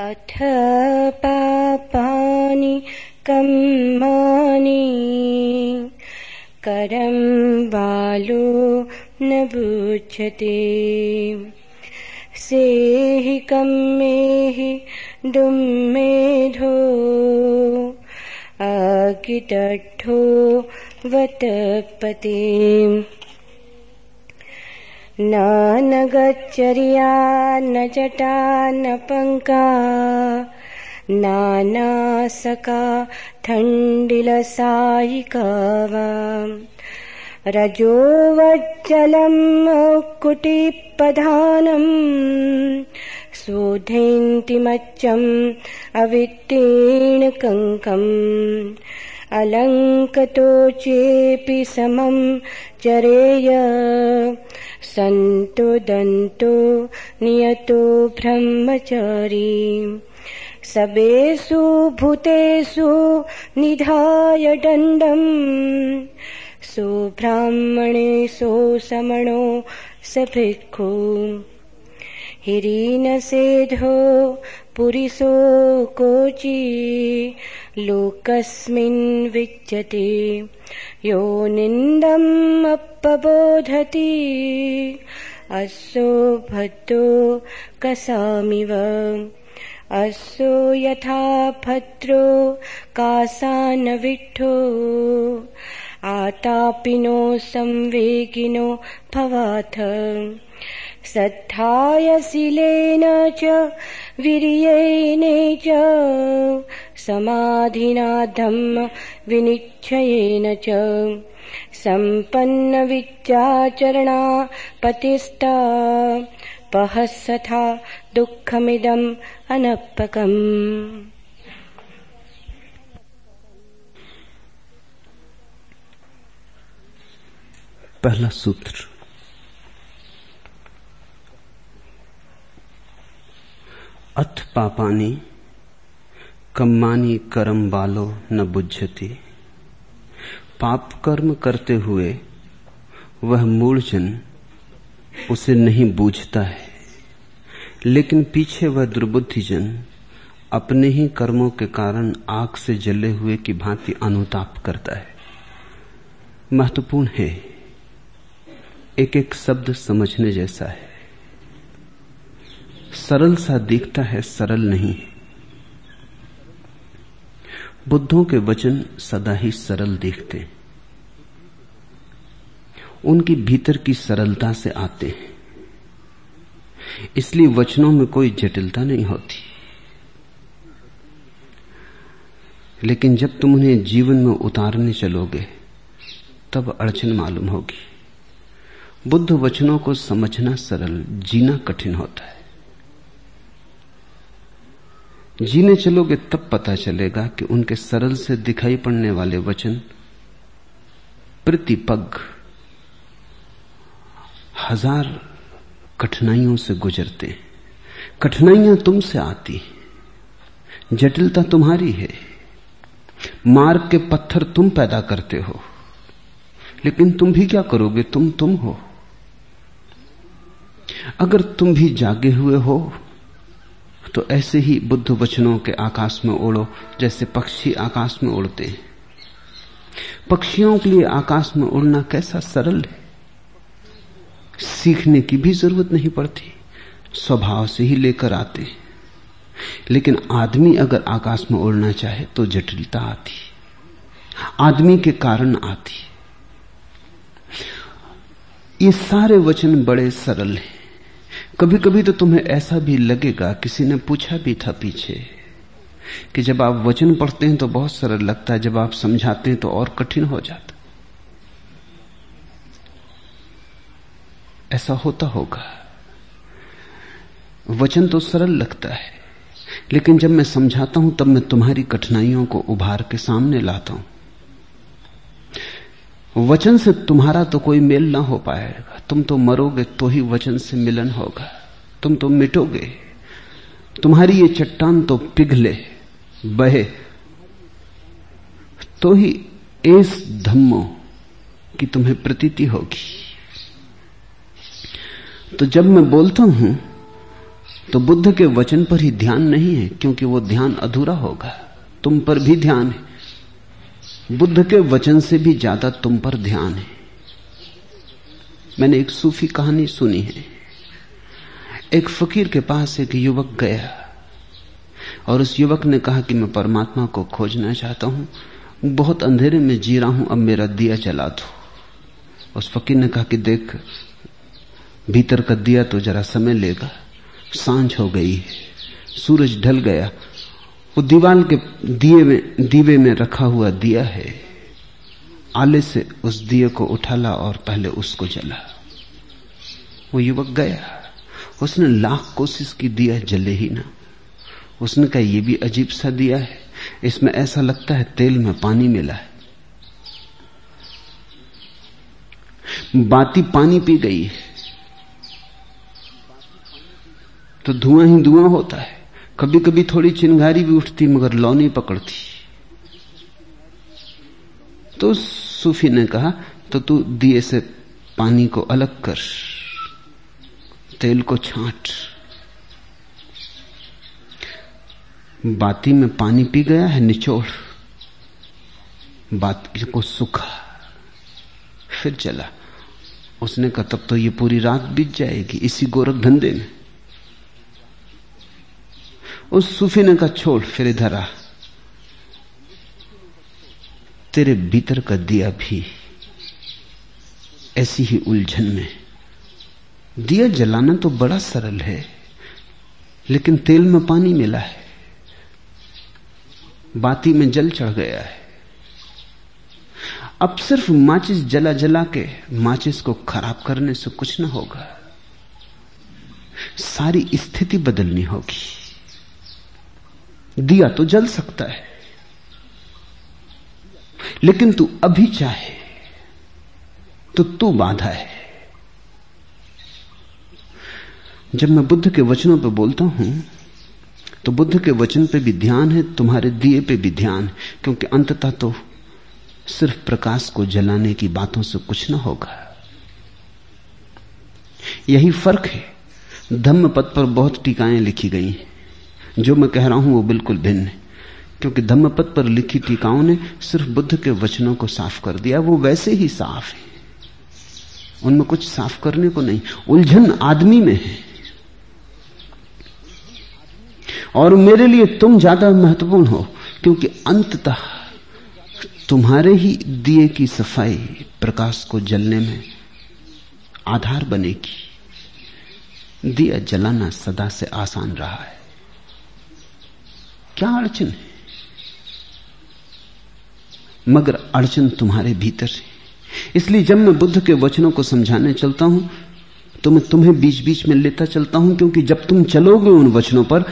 अथ पापानि कम्मानि। करं बालो न बुध्यते सेहि कम्मेहि दुम्मेधो अगिटठो वतपते। न न जटा न पङ्का नानासका ठण्डिलसायिका वा रजोवज्जलम् कुटिपधानम् शोधयन्तिमच्चम् अवित्तीर्णकङ्कम् अलङ्कतो चेऽपि समम् चरेय। सन्तो दन्तो नियतो ब्रह्मचारी। सबेषु भूतेषु निधाय दण्डम्। सुब्राह्मणेषु समणो स भिक्खु हिरीनसेधो पुरिसो कोचि लोकस्मिन् विच्यते। यो निन्दम् अपबोधति। अशो भद्रो कसामिव। असो यथा भद्रो कासानविठो आतापिनो संवेगिनो भवाथ श्रद्धायशीलेन च वीर्येण च, समाधिना धम्म विनिश्चयेन च। सम्पन्नविद्याचरणा पतिस्ता पहसथा दुःखमिदम् अनप्पकम् पहला सूत्र। अथ पापानी, कम्मानी कर्म बालो न बुझती पाप कर्म करते हुए वह मूलजन उसे नहीं बूझता है। लेकिन पीछे वह दुर्बुद्धिजन अपने ही कर्मों के कारण आग से जले हुए की भांति अनुताप करता है। महत्वपूर्ण है एक एक शब्द समझने जैसा है। सरल सा दिखता है, सरल नहीं है। बुद्धों के वचन सदा ही सरल दिखते हैं। उनकी भीतर की सरलता से आते हैं। इसलिए वचनों में कोई जटिलता नहीं होती। लेकिन जब तुम उन्हें जीवन में उतारने चलोगे, तब अड़चन मालूम होगी। बुद्ध वचनों को समझना सरल, जीना कठिन होता है। जीने चलोगे तब पता चलेगा कि उनके सरल से दिखाई पड़ने वाले वचन प्रतिपग हज़ार कठिनाइयों से गुजरते कठिनाइयाँ तुमसे आती जटिलता तुम्हारी है। मार्ग के पत्थर तुम पैदा करते हो। लेकिन तुम भी क्या करोगे? तुम तुम हो। अगर तुम भी जागे हुए हो तो ऐसे ही बुद्ध वचनों के आकाश में उड़ो जैसे पक्षी आकाश में उड़ते हैं। पक्षियों के लिए आकाश में उड़ना कैसा सरल है? सीखने की भी ज़रूरत नहीं पड़ती, स्वभाव से ही लेकर आते हैं। लेकिन आदमी अगर आकाश में उड़ना चाहे तो जटिलता आती आदमी के कारण आती ये सारे वचन बड़े सरल हैं। कभी कभी तो तुम्हें ऐसा भी लगेगा, किसी ने पूछा भी था पीछे, कि जब आप वचन पढ़ते हैं तो बहुत सरल लगता है, जब आप समझाते हैं तो और कठिन हो जाता ऐसा होता होगा। वचन तो सरल लगता है, लेकिन जब मैं समझाता हूँ, तब मैं तुम्हारी कठिनाइयों को उभार के सामने लाता हूँ। वचन से तुम्हारा तो कोई मेल ना हो पाएगा। तुम तो मरोगे तो ही वचन से मिलन होगा। तुम तो मिटोगे। तुम्हारी ये चट्टान तो पिघले, बहे। तो ही एस धम्मो की तुम्हें प्रतीति होगी। तो जब मैं बोलता हूँ तो बुद्ध के वचन पर ही ध्यान नहीं है, क्योंकि वो ध्यान अधूरा होगा। तुम पर भी ध्यान है। बुद्ध के वचन से भी ज़्यादा तुम पर ध्यान है। मैंने एक सूफी कहानी सुनी है। एक फकीर के पास एक युवक गया और उस युवक ने कहा कि मैं परमात्मा को खोजना चाहता हूँ, बहुत अंधेरे में जी रहा हूँ, अब मेरा दिया जला दो। उस फकीर ने कहा कि देख, भीतर का दिया तो जरा समय लेगा, साँझ हो गई है, सूरज ढल गया, वो दीवाल के दिए में, दीवे में रखा हुआ दिया है। आले से उस दिए को उठाला और पहले उसको जला। वो युवक गया। उसने लाख कोशिश की, दिया जले ही ना। उसने कहा यह भी अजीब सा दिया है। इसमें ऐसा लगता है तेल में पानी मिला है। बाती पानी पी गई है। तो धुआँ ही धुआँ होता है। कभी कभी थोड़ी चिंगारी भी उठती, मगर लौ नहीं पकड़ती। तो सूफी ने कहा तो तू दिए से पानी को अलग कर, तेल को छांट। बाती में पानी पी गया है, निचोड़। बाती को सुखा, फिर चला उसने कहा, तब तो ये पूरी रात बीत जाएगी, इसी गोरख धंधे में। उस सूफी ने कहा, छोड़, फिर इधर आ। तेरे भीतर का दिया भी ऐसी ही उलझन में। दिया जलाना तो बड़ा सरल है, लेकिन तेल में पानी मिला है। बाती में जल चढ़ गया है। अब सिर्फ़ माचिस जला जला के माचिस को खराब करने से कुछ ना होगा। सारी स्थिति बदलनी होगी। दिया तो जल सकता है। लेकिन तू अभी चाहे तो तू बाधा है। जब मैं बुद्ध के वचनों पर बोलता हूँ तो बुद्ध के वचन पे भी ध्यान है, तुम्हारे दिए पे भी ध्यान क्योंकि अंततः तो सिर्फ़ प्रकाश को जलाने की बातों से कुछ ना होगा। यही फ़र्क है। धम्म पद पर बहुत टीकाएँ लिखी गई हैं। जो मैं कह रहा हूँ वो बिल्कुल भिन्न है। क्योंकि धम्मपद पर लिखी टीकाओं ने सिर्फ़ बुद्ध के वचनों को साफ़ कर दिया, वो वैसे ही साफ़ है। उनमें कुछ साफ़ करने को नहीं, उलझन आदमी में है। और मेरे लिए तुम ज़्यादा महत्वपूर्ण हो, क्योंकि अंततः तुम्हारे ही दिए की सफ़ाई प्रकाश को जलने में आधार बनेगी। दिया जलाना सदा से आसान रहा है। क्या अड़चन है? मगर अड़चन तुम्हारे भीतर है। इसलिए जब मैं बुद्ध के वचनों को समझाने चलता हूँ तो मैं तुम्हें बीच बीच में लेता चलता हूँ, क्योंकि जब तुम चलोगे उन वचनों पर,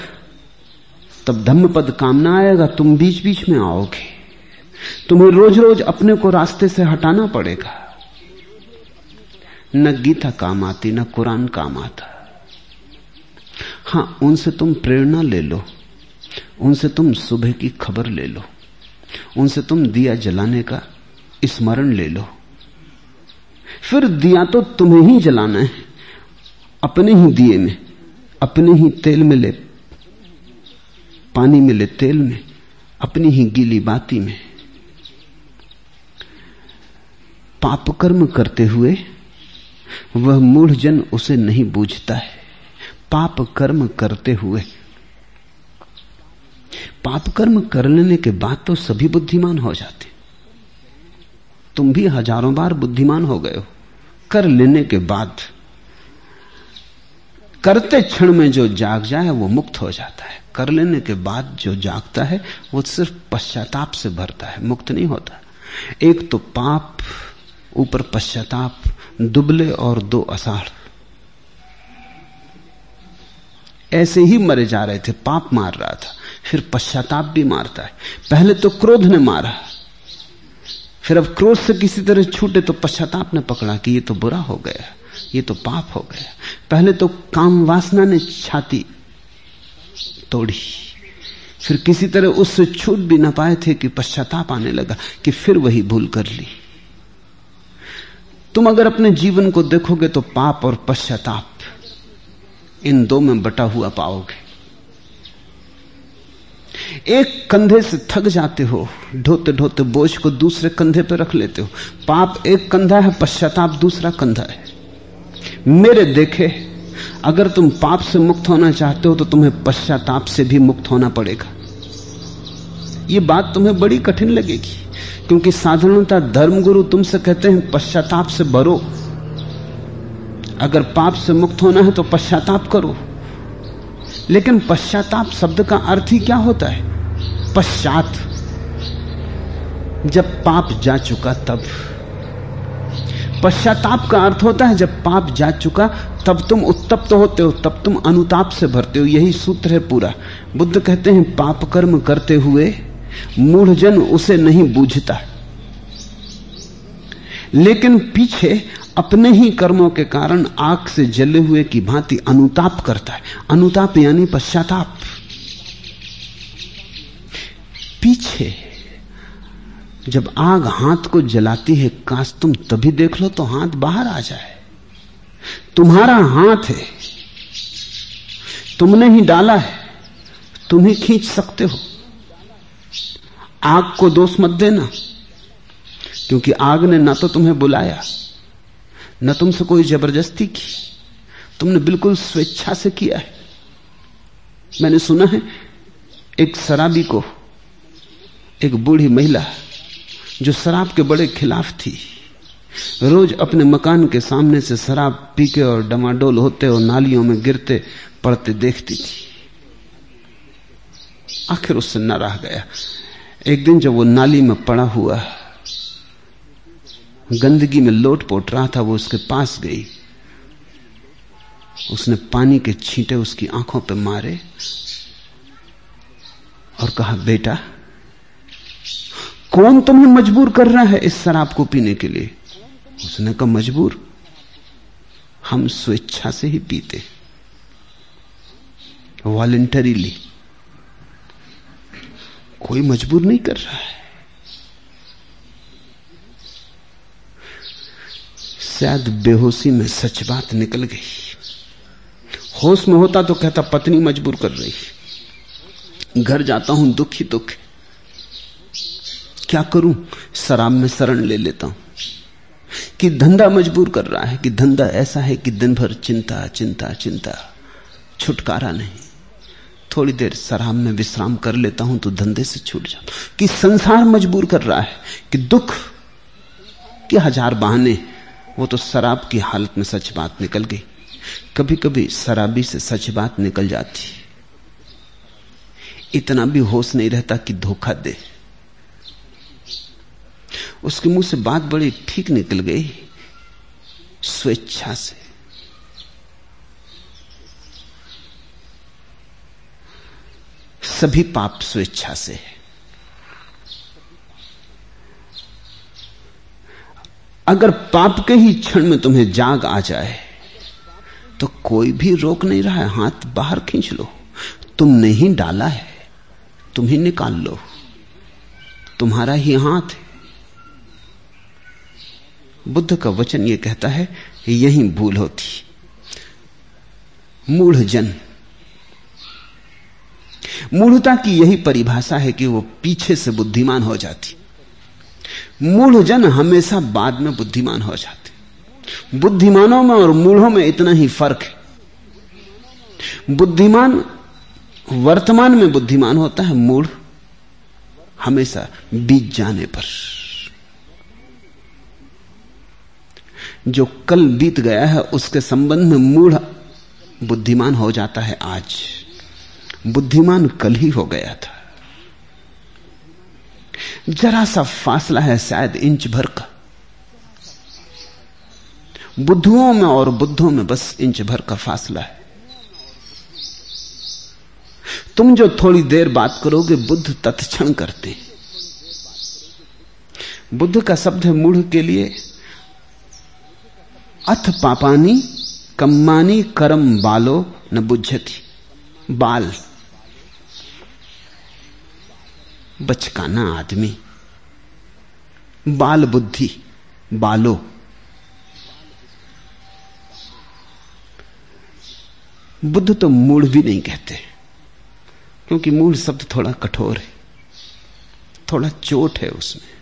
तब धम्म पद काम ना आएगा, तुम बीच बीच में आओगे। तुम्हें रोज रोज अपने को रास्ते से हटाना पड़ेगा। न गीता काम आती, न कुरान काम आता। हाँ, उनसे तुम प्रेरणा ले लो, उनसे तुम सुबह की खबर ले लो। उनसे तुम दिया जलाने का स्मरण ले लो। फिर दिया तो तुम्हें ही जलाना है, अपने ही दिए में, अपने ही तेल में ले, पानी में ले तेल में, अपनी ही गीली बाती में। पाप कर्म करते हुए वह मूढ़ जन उसे नहीं बूझता है। पाप कर्म करते हुए पाप कर्म कर लेने के बाद तो सभी बुद्धिमान हो जाते। तुम भी हज़ारों बार बुद्धिमान हो गए हो। कर लेने के बाद करते क्षण में जो जाग जाए, वो मुक्त हो जाता है। कर लेने के बाद जो जागता है, वो सिर्फ़ पश्चाताप से भरता है, मुक्त नहीं होता। एक तो पाप, ऊपर पश्चाताप, दुबले और दो असाढ़ ऐसे ही मरे जा रहे थे, पाप मार रहा था। फिर पश्चाताप भी मारता है। पहले तो क्रोध ने मारा। फिर अब क्रोध से किसी तरह छूटे तो पश्चाताप ने पकड़ा कि ये तो बुरा हो गया, ये तो पाप हो गया। पहले तो काम वासना ने छाती तोड़ी। फिर किसी तरह उससे छूट भी ना पाए थे कि पश्चाताप आने लगा कि फिर वही भूल कर ली। तुम अगर अपने जीवन को देखोगे तो पाप और पश्चाताप इन दो में बटा हुआ पाओगे। एक कंधे से थक जाते हो, ढोते ढोते बोझ को दूसरे कंधे पर रख लेते हो। पाप एक कंधा है, पश्चाताप दूसरा कंधा है। मेरे देखे, अगर तुम पाप से मुक्त होना चाहते हो तो तुम्हें पश्चाताप से भी मुक्त होना पड़ेगा। यह बात तुम्हें बड़ी कठिन लगेगी, क्योंकि साधारणता धर्मगुरु तुमसे कहते हैं, पश्चाताप से भरो। अगर पाप से मुक्त होना है तो पश्चाताप करो। लेकिन पश्चाताप शब्द का अर्थ ही क्या होता है? पश्चात। जब पाप जा चुका तब। पश्चाताप का अर्थ होता है, जब पाप जा चुका तब तुम उत्तप्त तो होते हो, तब तुम अनुताप से भरते हो। यही सूत्र है पूरा। बुद्ध कहते हैं, पाप कर्म करते हुए मूढ़जन उसे नहीं बूझता। लेकिन पीछे अपने ही कर्मों के कारण आग से जले हुए की भांति अनुताप करता है। अनुताप यानी पश्चाताप। पीछे, जब आग हाथ को जलाती है, काश तुम तभी देख लो तो हाथ बाहर आ जाए। तुम्हारा हाथ है, तुमने ही डाला है, तुम ही खींच सकते हो। आग को दोष मत देना, क्योंकि आग ने ना तो तुम्हें बुलाया न तुमसे कोई ज़बरदस्ती की। तुमने बिल्कुल स्वेच्छा से किया है। मैंने सुना है, एक शराबी को एक बूढ़ी महिला जो शराब के बड़े खिलाफ थी, रोज अपने मकान के सामने से शराब पीके और डमाडोल होते और नालियों में गिरते पड़ते देखती थी। आखिर उससे न रह गया। एक दिन जब वो नाली में पड़ा हुआ गंदगी में लोट पोट रहा था, वो उसके पास गई। उसने पानी के छींटे उसकी आँखों पर मारे और कहा, बेटा, कौन तुम्हें मजबूर कर रहा है इस शराब को पीने के लिए? उसने कहा, मजबूर, हम स्वेच्छा से ही पीते। वॉलेंटरीली कोई मजबूर नहीं कर रहा है। शायद बेहोशी में सच बात निकल गई। होश में होता तो कहता, पत्नी मजबूर कर रही। घर जाता हूँ, दुखी दुख क्या करूँ? शराब में शरण ले लेता हूँ। कि धंधा मजबूर कर रहा है, कि धंधा ऐसा है कि दिन भर चिंता चिंता चिंता, छुटकारा नहीं। थोड़ी देर शराब में विश्राम कर लेता हूँ तो धंधे से छूट जाता कि संसार मजबूर कर रहा है, कि दुख, के हज़ार बहाने वो तो शराब की हालत में सच बात निकल गई। कभी कभी शराबी से सच बात निकल जाती। इतना भी होश नहीं रहता कि धोखा दे। उसके मुँह से बात बड़ी ठीक निकल गई, स्वेच्छा से। सभी पाप स्वेच्छा से है। अगर पाप के ही क्षण में तुम्हें जाग आ जाए तो कोई भी रोक नहीं रहा है। हाथ बाहर खींच लो। तुमने ही डाला है। तुम ही निकाल लो। तुम्हारा ही हाथ है। बुद्ध का वचन यह कहता है, यही भूल होती। मूढ़ जन। मूढ़ता की यही परिभाषा है कि वो पीछे से बुद्धिमान हो जाती। मूढ़ जन हमेशा बाद में बुद्धिमान हो जाते बुद्धिमानों में और मूढ़ों में इतना ही फ़र्क है। बुद्धिमान, वर्तमान में बुद्धिमान होता है, मूढ़ हमेशा बीत जाने पर। जो कल बीत गया है, उसके संबंध में मूढ़ बुद्धिमान हो जाता है आज। बुद्धिमान कल ही हो गया था। जरा सा फासला है शायद इंच भर का। बुद्धुओं में और बुद्धों में बस इंच भर का फासला है। तुम जो थोड़ी देर बात करोगे, बुद्ध तत्क्षण करते हैं। बुद्ध का शब्द है मूढ़ के लिए, अथ पापानी कम्मानी करम बालो न बुझती बाल। बचकाना आदमी। बाल बुद्धि, बालो। बुद्ध तो मूढ़ भी नहीं कहते, क्योंकि मूढ़ शब्द थोड़ा कठोर है, थोड़ा चोट है उसमें।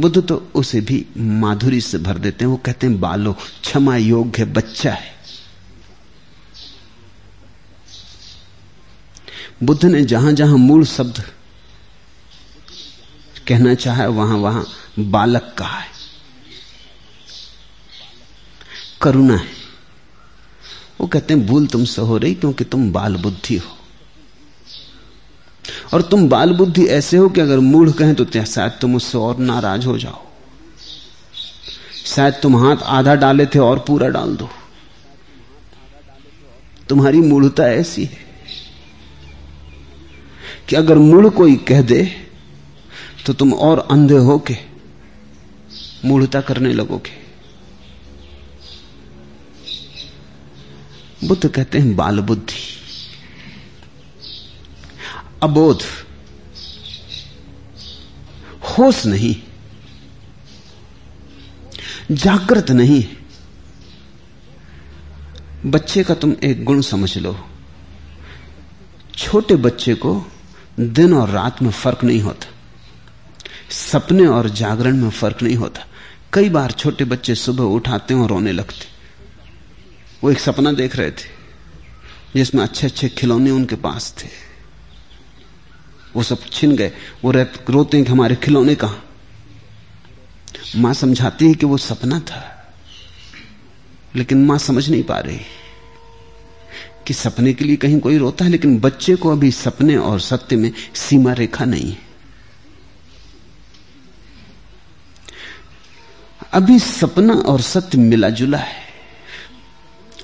बुद्ध तो उसे भी माधुरी से भर देते हैं, वो कहते हैं बालो, क्षमा योग्य बच्चा है। बुद्ध ने जहाँ जहाँ मूल शब्द कहना चाहा वहाँ वहाँ, बालक कहा है? करुणा है। वो कहते हैं, भूल तुमसे हो रही क्योंकि तुम बाल बुद्धि हो। और तुम बाल बुद्धि ऐसे हो कि अगर मूढ़ कहें तो शायद तुम उससे और नाराज़ हो जाओ। शायद तुम हाथ आधा डाले थे और पूरा डाल दो। तुम्हारी मूढ़ता ऐसी है कि अगर मूढ़ कोई कह दे तो तुम और अंधे होके मूढ़ता करने लगोगे। बुद्ध कहते हैं बाल बुद्धि अबोध। होश नहीं। जागृत नहीं। बच्चे का तुम एक गुण समझ लो। छोटे बच्चे को दिन और रात में फ़र्क नहीं होता। सपने और जागरण में फ़र्क नहीं होता। कई बार छोटे बच्चे सुबह उठाते हैं और रोने लगते वो एक सपना देख रहे थे, जिसमें अच्छे अच्छे खिलौने उनके पास थे। वो सब छिन गए। वो रोते हैं कि हमारे खिलौने कहा? माँ समझाती है कि वो सपना था, लेकिन माँ समझ नहीं पा रही कि सपने के लिए कहीं कोई रोता है, लेकिन बच्चे को अभी सपने और सत्य में सीमा रेखा नहीं है। अभी सपना और सत्य मिला जुला है।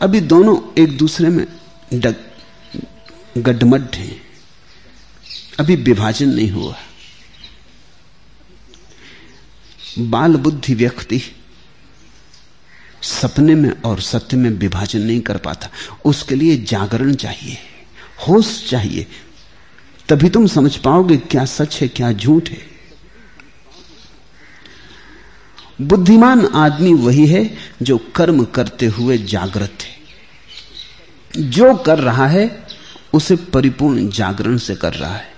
अभी दोनों एक दूसरे में गड्ढमड्ढ हैं। अभी विभाजन नहीं हुआ। बाल बुद्धि व्यक्ति सपने में और सत्य में विभाजन नहीं कर पाता। उसके लिए जागरण चाहिए, होश चाहिए। तभी तुम समझ पाओगे क्या सच है, क्या झूठ है। बुद्धिमान आदमी वही है जो कर्म करते हुए जागृत है। जो कर रहा है, उसे परिपूर्ण जागरण से कर रहा है।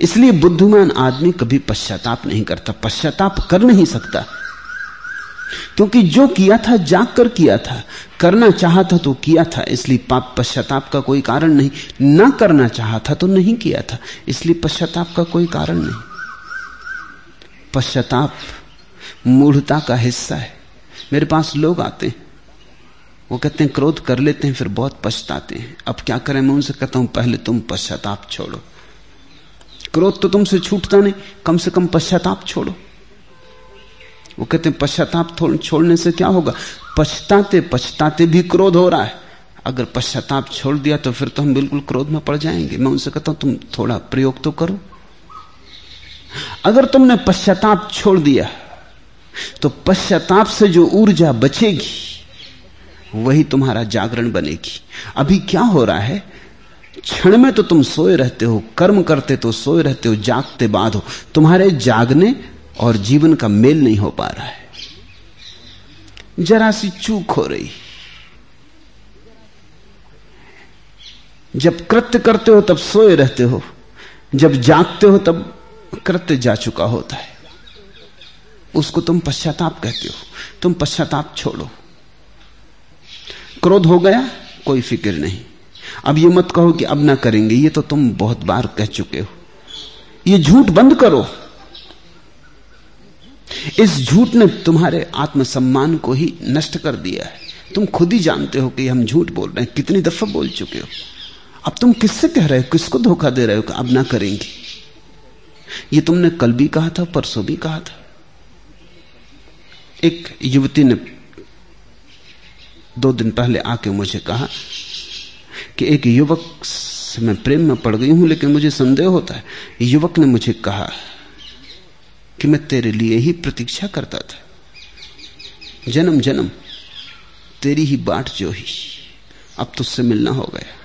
इसलिए बुद्धिमान आदमी कभी पश्चाताप नहीं करता, पश्चाताप कर नहीं सकता। क्योंकि जो किया था जाग कर किया था, करना चाहा था तो किया था, इसलिए पाप पश्चाताप का कोई कारण नहीं। ना करना चाहा था तो नहीं किया था, इसलिए पश्चाताप का कोई कारण नहीं। पश्चाताप मूढ़ता का हिस्सा है। मेरे पास लोग आते हैं। वो कहते हैं, क्रोध कर लेते हैं, फिर बहुत पछताते हैं। अब क्या करें? मैं उनसे कहता हूँ, पहले तुम पश्चाताप छोड़ो। क्रोध तो तुमसे छूटता नहीं, कम से कम पश्चाताप छोड़ो। वो कहते हैं, पश्चाताप छोड़ने से क्या होगा? पछताते पछताते भी क्रोध हो रहा है। अगर पश्चाताप छोड़ दिया तो फिर तो हम बिल्कुल क्रोध में पड़ जाएँगे। मैं उनसे कहता हूँ, तुम थोड़ा प्रयोग तो करो। अगर तुमने पश्चाताप छोड़ दिया तो पश्चाताप से जो ऊर्जा बचेगी, वही तुम्हारा जागरण बनेगी। अभी क्या हो रहा है? क्षण में तो तुम सोए रहते हो, कर्म करते तो सोए रहते हो, जागते बाद हो। तुम्हारे जागने और जीवन का मेल नहीं हो पा रहा है। जरा सी चूक हो रही। जब कृत्य करते हो, तब सोए रहते हो। जब जागते हो, तब कृत्य जा चुका होता है। उसको तुम पश्चाताप कहते हो। तुम पश्चाताप छोड़ो। क्रोध हो गया, कोई फ़िक्र नहीं। अब ये मत कहो कि अब ना करेंगे, ये तो तुम बहुत बार कह चुके हो। ये झूठ बंद करो। इस झूठ ने तुम्हारे आत्मसम्मान को ही नष्ट कर दिया है। तुम खुद ही जानते हो कि हम झूठ बोल रहे हैं। कितनी दफ़ा बोल चुके हो। अब तुम किससे कह रहे हो? किसको धोखा दे रहे हो अब ना करेंगे? ये तुमने कल भी कहा था, परसों भी कहा था। एक युवती ने दो दिन पहले आके मुझे कहा कि एक युवक से मैं प्रेम में पड़ गई हूँ, लेकिन मुझे संदेह होता है। युवक ने मुझे कहा कि मैं तेरे लिए ही प्रतीक्षा करता था। जन्म जन्म तेरी ही बाट जो ही, अब तुझसे मिलना हो गया।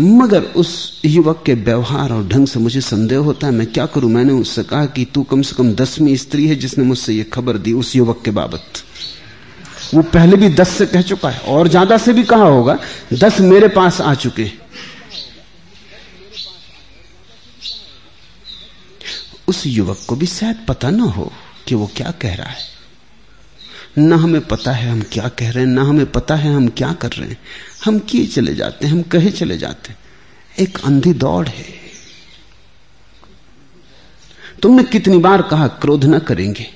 मगर उस युवक के व्यवहार और ढंग से मुझे संदेह होता है, मैं क्या करूँ? मैंने उससे कहा कि तू कम से कम दसवीं स्त्री है जिसने मुझसे यह खबर दी उस युवक के बाबत। वो पहले भी दस से कह चुका है और ज़्यादा से भी कहा होगा, दस मेरे पास आ चुके। उस युवक को भी शायद पता ना हो कि वो क्या कह रहा है। ना हमें पता है हम क्या कह रहे हैं, ना हमें पता है हम क्या कर रहे हैं। हम किए चले जाते हैं, हम कहे चले जाते हैं। एक अंधी दौड़ है। तुमने कितनी बार कहा, क्रोध न करेंगे।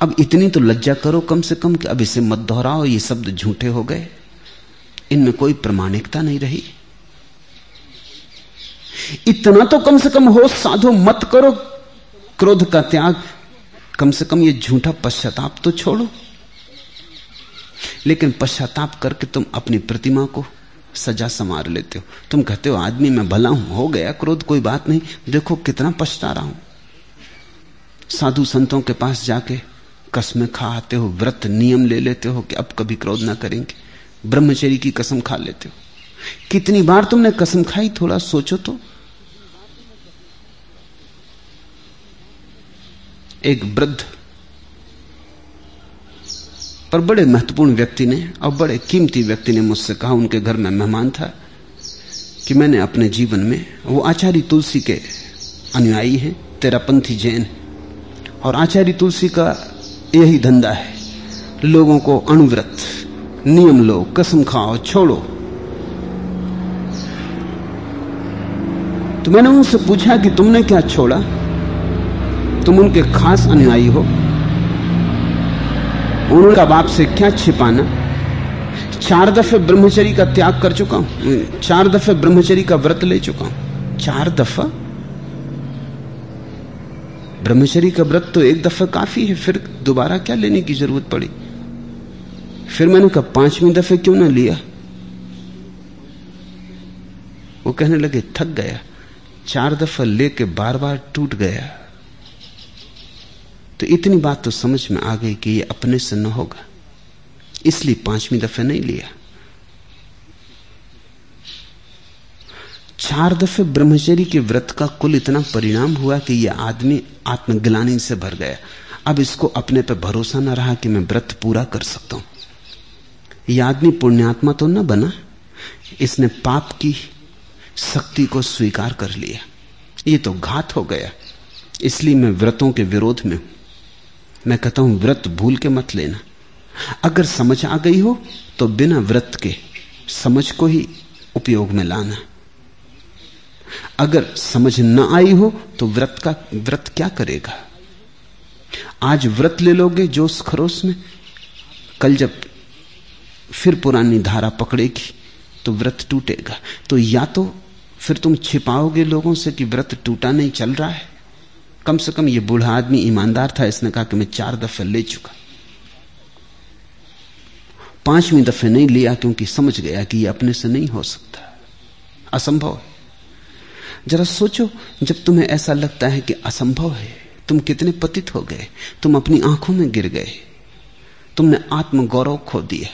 अब इतनी तो लज्जा करो, कम से कम कि अब इसे मत दोहराओ, ये शब्द झूठे हो गए। इनमें कोई प्रमाणिकता नहीं रही। इतना तो कम से कम होश साधो मत करो। क्रोध का त्याग कम से कम ये झूठा पश्चाताप तो छोड़ो। लेकिन पश्चाताप करके तुम अपनी प्रतिमा को सजा संवार लेते हो। तुम कहते हो, आदमी मैं भला हूँ, हो गया, क्रोध कोई बात नहीं। देखो कितना पछता रहा हूँ। साधु संतों के पास जाके कसमें खा आते हो, व्रत नियम ले लेते हो कि अब कभी क्रोध ना करेंगे। ब्रह्मचरी की कसम खा लेते हो। कितनी बार तुमने कसम खाई, थोड़ा सोचो तो। एक वृद्ध पर बड़े महत्वपूर्ण व्यक्ति ने और बड़े कीमती व्यक्ति ने मुझसे कहा, उनके घर में मेहमान था कि मैंने अपने जीवन में वो आचार्य तुलसी के अनुयायी हैं तेरापंथी जैन और आचार्य तुलसी का यही धंधा है, लोगों को अणुव्रत, नियम लो, कसम खाओ, छोड़ो। तो मैंने उनसे पूछा कि तुमने क्या छोड़ा? तुम उनके खास अनुयायी हो। उनका बाप से क्या छिपाना? चार दफे ब्रह्मचरी का त्याग कर चुका हूँ। चार दफे ब्रह्मचरी का व्रत ले चुका हूँ। चार दफ़ा? ब्रह्मचरी का व्रत तो एक दफ़ा काफ़ी है, फिर दोबारा क्या लेने की ज़रूरत पड़ी? फिर मैंने कहा, पांचवीं दफे क्यों ना लिया? वो कहने लगे, थक गया। चार दफ़ा लेके बार बार टूट गया। तो इतनी बात तो समझ में आ गई कि ये अपने से न होगा। इसलिए पांचवी दफे नहीं लिया। चार दफे ब्रह्मचरी के व्रत का कुल इतना परिणाम हुआ कि यह आदमी आत्मग्लानी से भर गया। अब इसको अपने पर भरोसा न रहा कि मैं व्रत पूरा कर सकता हूँ। यह आदमी पुण्यात्मा तो न बना। इसने पाप की शक्ति को स्वीकार कर लिया। ये तो घात हो गया। इसलिए मैं व्रतों के विरोध में हूँ। मैं कहता हूँ, व्रत भूल के मत लेना। अगर समझ आ गई हो तो बिना व्रत के समझ को ही उपयोग में लाना। अगर समझ न आई हो तो व्रत का, व्रत क्या करेगा? आज व्रत ले लोगे जोश खरोश में, कल जब फिर पुरानी धारा पकड़ेगी तो व्रत टूटेगा। तो या तो फिर तुम छिपाओगे लोगों से कि व्रत टूटा नहीं, चल रहा है। कम से कम ये बूढ़ा आदमी ईमानदार था, इसने कहा कि मैं चार दफे ले चुका। पांचवी दफे नहीं लिया क्योंकि समझ गया कि ये अपने से नहीं हो सकता। असंभव है। जरा सोचो, जब तुम्हें ऐसा लगता है कि असंभव है, तुम कितने पतित हो गए, तुम अपनी आँखों में गिर गए, तुमने आत्मगौरव खो दिया।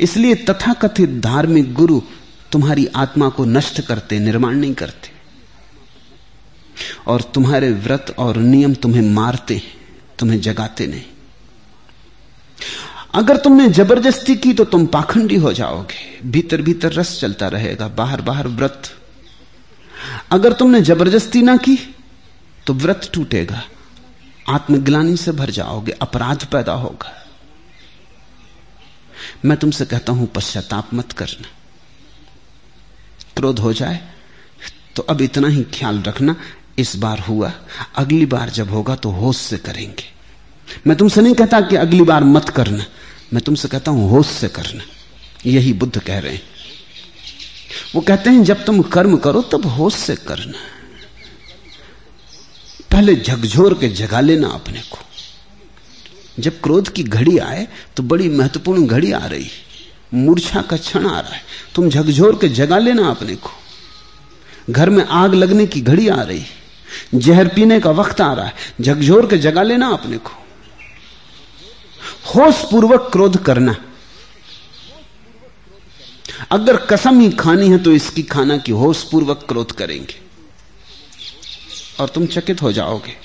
इसलिए तथाकथित धार्मिक गुरु तुम्हारी आत्मा को नष्ट करते, निर्माण नहीं करते। और तुम्हारे व्रत और नियम तुम्हें मारते तुम्हें जगाते नहीं। अगर तुमने ज़बरदस्ती की तो तुम पाखंडी हो जाओगे, भीतर भीतर रस चलता रहेगा, बाहर बाहर व्रत। अगर तुमने ज़बरदस्ती ना की तो व्रत टूटेगा, आत्मग्लानी से भर जाओगे, अपराध पैदा होगा। मैं तुमसे कहता हूँ, पश्चाताप मत करना। क्रोध हो जाए तो अब इतना ही ख्याल रखना इस बार हुआ। अगली बार जब होगा तो होश से करेंगे। मैं तुमसे नहीं कहता कि अगली बार मत करना। मैं तुमसे कहता हूँ, होश से करना। यही बुद्ध कह रहे हैं। वो कहते हैं, जब तुम कर्म करो, तब होश से करना। पहले झकझोर के जगा लेना अपने को। जब क्रोध की घड़ी आए तो बड़ी महत्वपूर्ण घड़ी आ रही। मूर्छा का क्षण आ रहा है। तुम झकझोर के जगा लेना अपने को। घर में आग लगने की घड़ी आ रही। जहर पीने का वक्त आ रहा है। झकझोर के जगा लेना अपने को। होश पूर्वक क्रोध करना। अगर कसम ही खानी है तो इसकी खाना की होश पूर्वक क्रोध करेंगे। और तुम चकित हो जाओगे।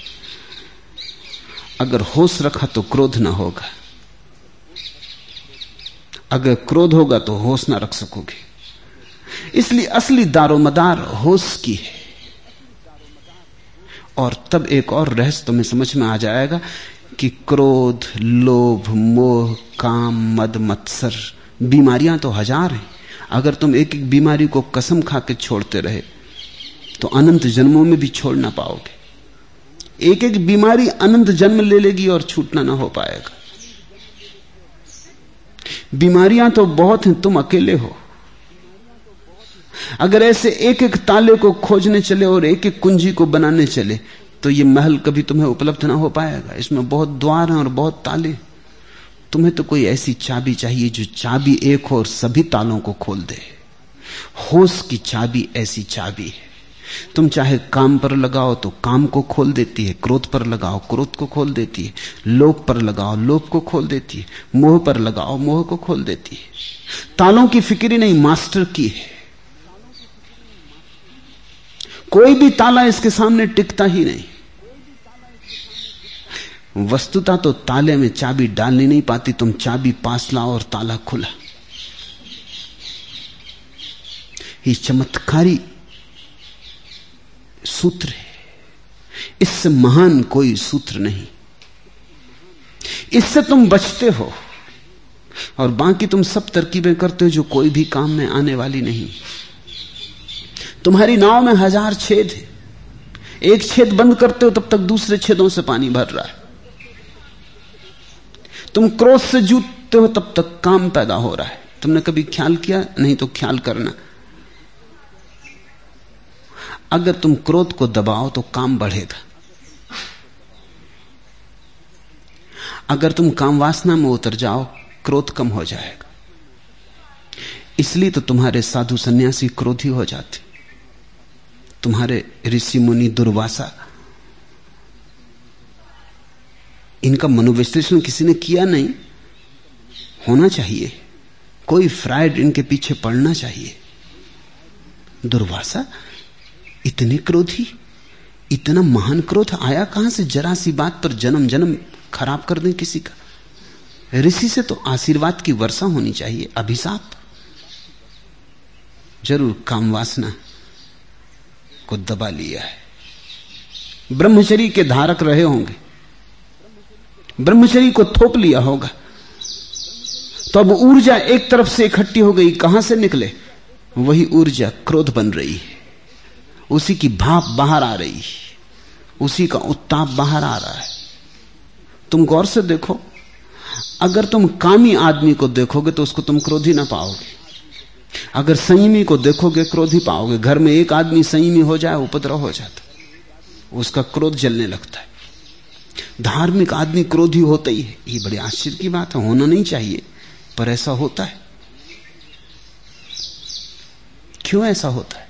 अगर होश रखा तो क्रोध ना होगा। अगर क्रोध होगा तो होश ना रख सकोगे। इसलिए असली दारोमदार होश की है। और तब एक और रहस्य तुम्हें समझ में आ जाएगा कि क्रोध, लोभ, मोह, काम, मद, मत्सर, बीमारियाँ तो हज़ार हैं। अगर तुम एक एक बीमारी को कसम खा के छोड़ते रहे तो अनंत जन्मों में भी छोड़ ना पाओगे। एक एक बीमारी अनंत जन्म ले लेगी और छूटना ना हो पाएगा। बीमारियाँ तो बहुत हैं, तुम अकेले हो। अगर ऐसे एक एक ताले को खोजने चले और एक एक कुंजी को बनाने चले तो ये महल कभी तुम्हें उपलब्ध ना हो पाएगा। इसमें बहुत द्वार हैं और बहुत ताले। तुम्हें तो कोई ऐसी चाबी चाहिए जो चाबी एक हो और सभी तालों को खोल दे। होश की चाबी ऐसी चाबी है। तुम चाहे काम पर लगाओ तो काम को खोल देती है, क्रोध पर लगाओ, क्रोध को खोल देती है, लोभ पर लगाओ, लोभ को खोल देती है, मोह पर लगाओ, मोह को खोल देती है। तालों की फिक्री नहीं, मास्टर की है। कोई भी ताला इसके सामने टिकता ही नहीं। वस्तुता तो ताले में चाबी डालनी नहीं पाती, तुम चाबी पास लाओ और ताला खुला। ये चमत्कारी सूत्र है। इससे महान कोई सूत्र नहीं। इससे तुम बचते हो और बाकी तुम सब तरकीबें करते हो जो कोई भी काम में आने वाली नहीं। तुम्हारी नाव में हज़ार छेद है। एक छेद बंद करते हो, तब तक दूसरे छेदों से पानी भर रहा है। तुम क्रोध से जूतते हो, तब तक काम पैदा हो रहा है। तुमने कभी ख्याल किया? नहीं तो ख्याल करना। अगर तुम क्रोध को दबाओ तो काम बढ़ेगा। अगर तुम काम वासना में उतर जाओ, क्रोध कम हो जाएगा। इसलिए तो तुम्हारे साधु सन्यासी क्रोधी हो जाते। तुम्हारे ऋषि मुनि दुर्वासा, इनका मनोविश्लेषण किसी ने किया नहीं। होना चाहिए। कोई फ्राइड इनके पीछे पड़ना चाहिए। दुर्वासा, इतने क्रोधी, इतना महान क्रोध आया कहाँ से? जरा सी बात पर जन्म जन्म खराब कर दें किसी का। ऋषि से तो आशीर्वाद की वर्षा होनी चाहिए, अभिशाप। ज़रूर काम वासना। को दबा लिया है। ब्रह्मचरी के धारक रहे होंगे। ब्रह्मचरी को थोप लिया होगा। तो अब ऊर्जा एक तरफ़ से इकट्ठी हो गई, कहाँ से निकले? वही ऊर्जा क्रोध बन रही है। उसी की भाप बाहर आ रही है। उसी का उत्ताप बाहर आ रहा है। तुम गौर से देखो। अगर तुम कामी आदमी को देखोगे तो उसको तुम क्रोधी ना पाओगे। अगर संयमी को देखोगे, क्रोधी पाओगे। घर में एक आदमी संयमी हो जाए, उपद्रव हो जाता। उसका क्रोध जलने लगता है। धार्मिक आदमी क्रोधी होता ही है। ये बड़ी आश्चर्य की बात है, होना नहीं चाहिए, पर ऐसा होता है। क्यों ऐसा होता है?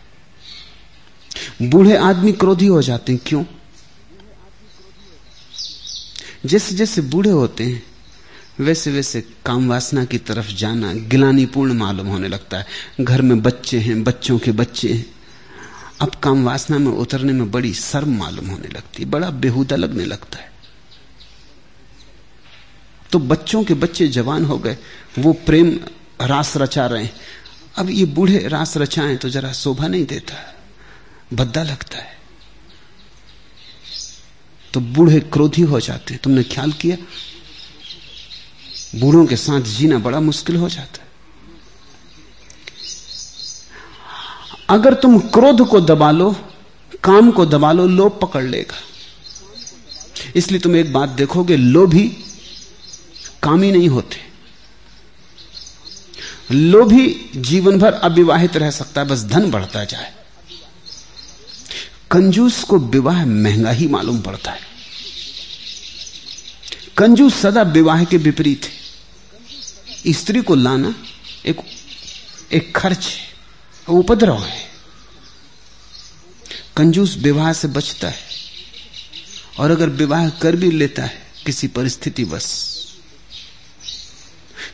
बूढ़े आदमी क्रोधी हो जाते हैं, क्यों? जैसे जैसे बूढ़े होते हैं वैसे वैसे काम वासना की तरफ़ जाना गिलानीपूर्ण मालूम होने लगता है। घर में बच्चे हैं, बच्चों के बच्चे हैं। अब काम वासना में उतरने में बड़ी शर्म मालूम होने लगती है, बड़ा बेहुदा लगने लगता है। तो बच्चों के बच्चे जवान हो गए, वो प्रेम रास रचा रहे हैं। अब ये बूढ़े रास रचाएँ तो जरा शोभा नहीं देता भद्दा लगता है। तो बूढ़े क्रोधी हो जाते हैं। तुमने ख्याल किया? बूढ़ों के साथ जीना बड़ा मुश्किल हो जाता है। अगर तुम क्रोध को दबा लो, काम को दबा लो, लोभ पकड़ लेगा। इसलिए तुम एक बात देखोगे, लोभी कामी नहीं होते। लोभी जीवन भर अविवाहित रह सकता है, बस धन बढ़ता जाए। कंजूस को विवाह महँगा ही मालूम पड़ता है। कंजूस सदा विवाह के विपरीत है। स्त्री को लाना एक एक खर्च है उपद्रव है। कंजूस विवाह से बचता है और अगर विवाह कर भी लेता है किसी परिस्थिति बस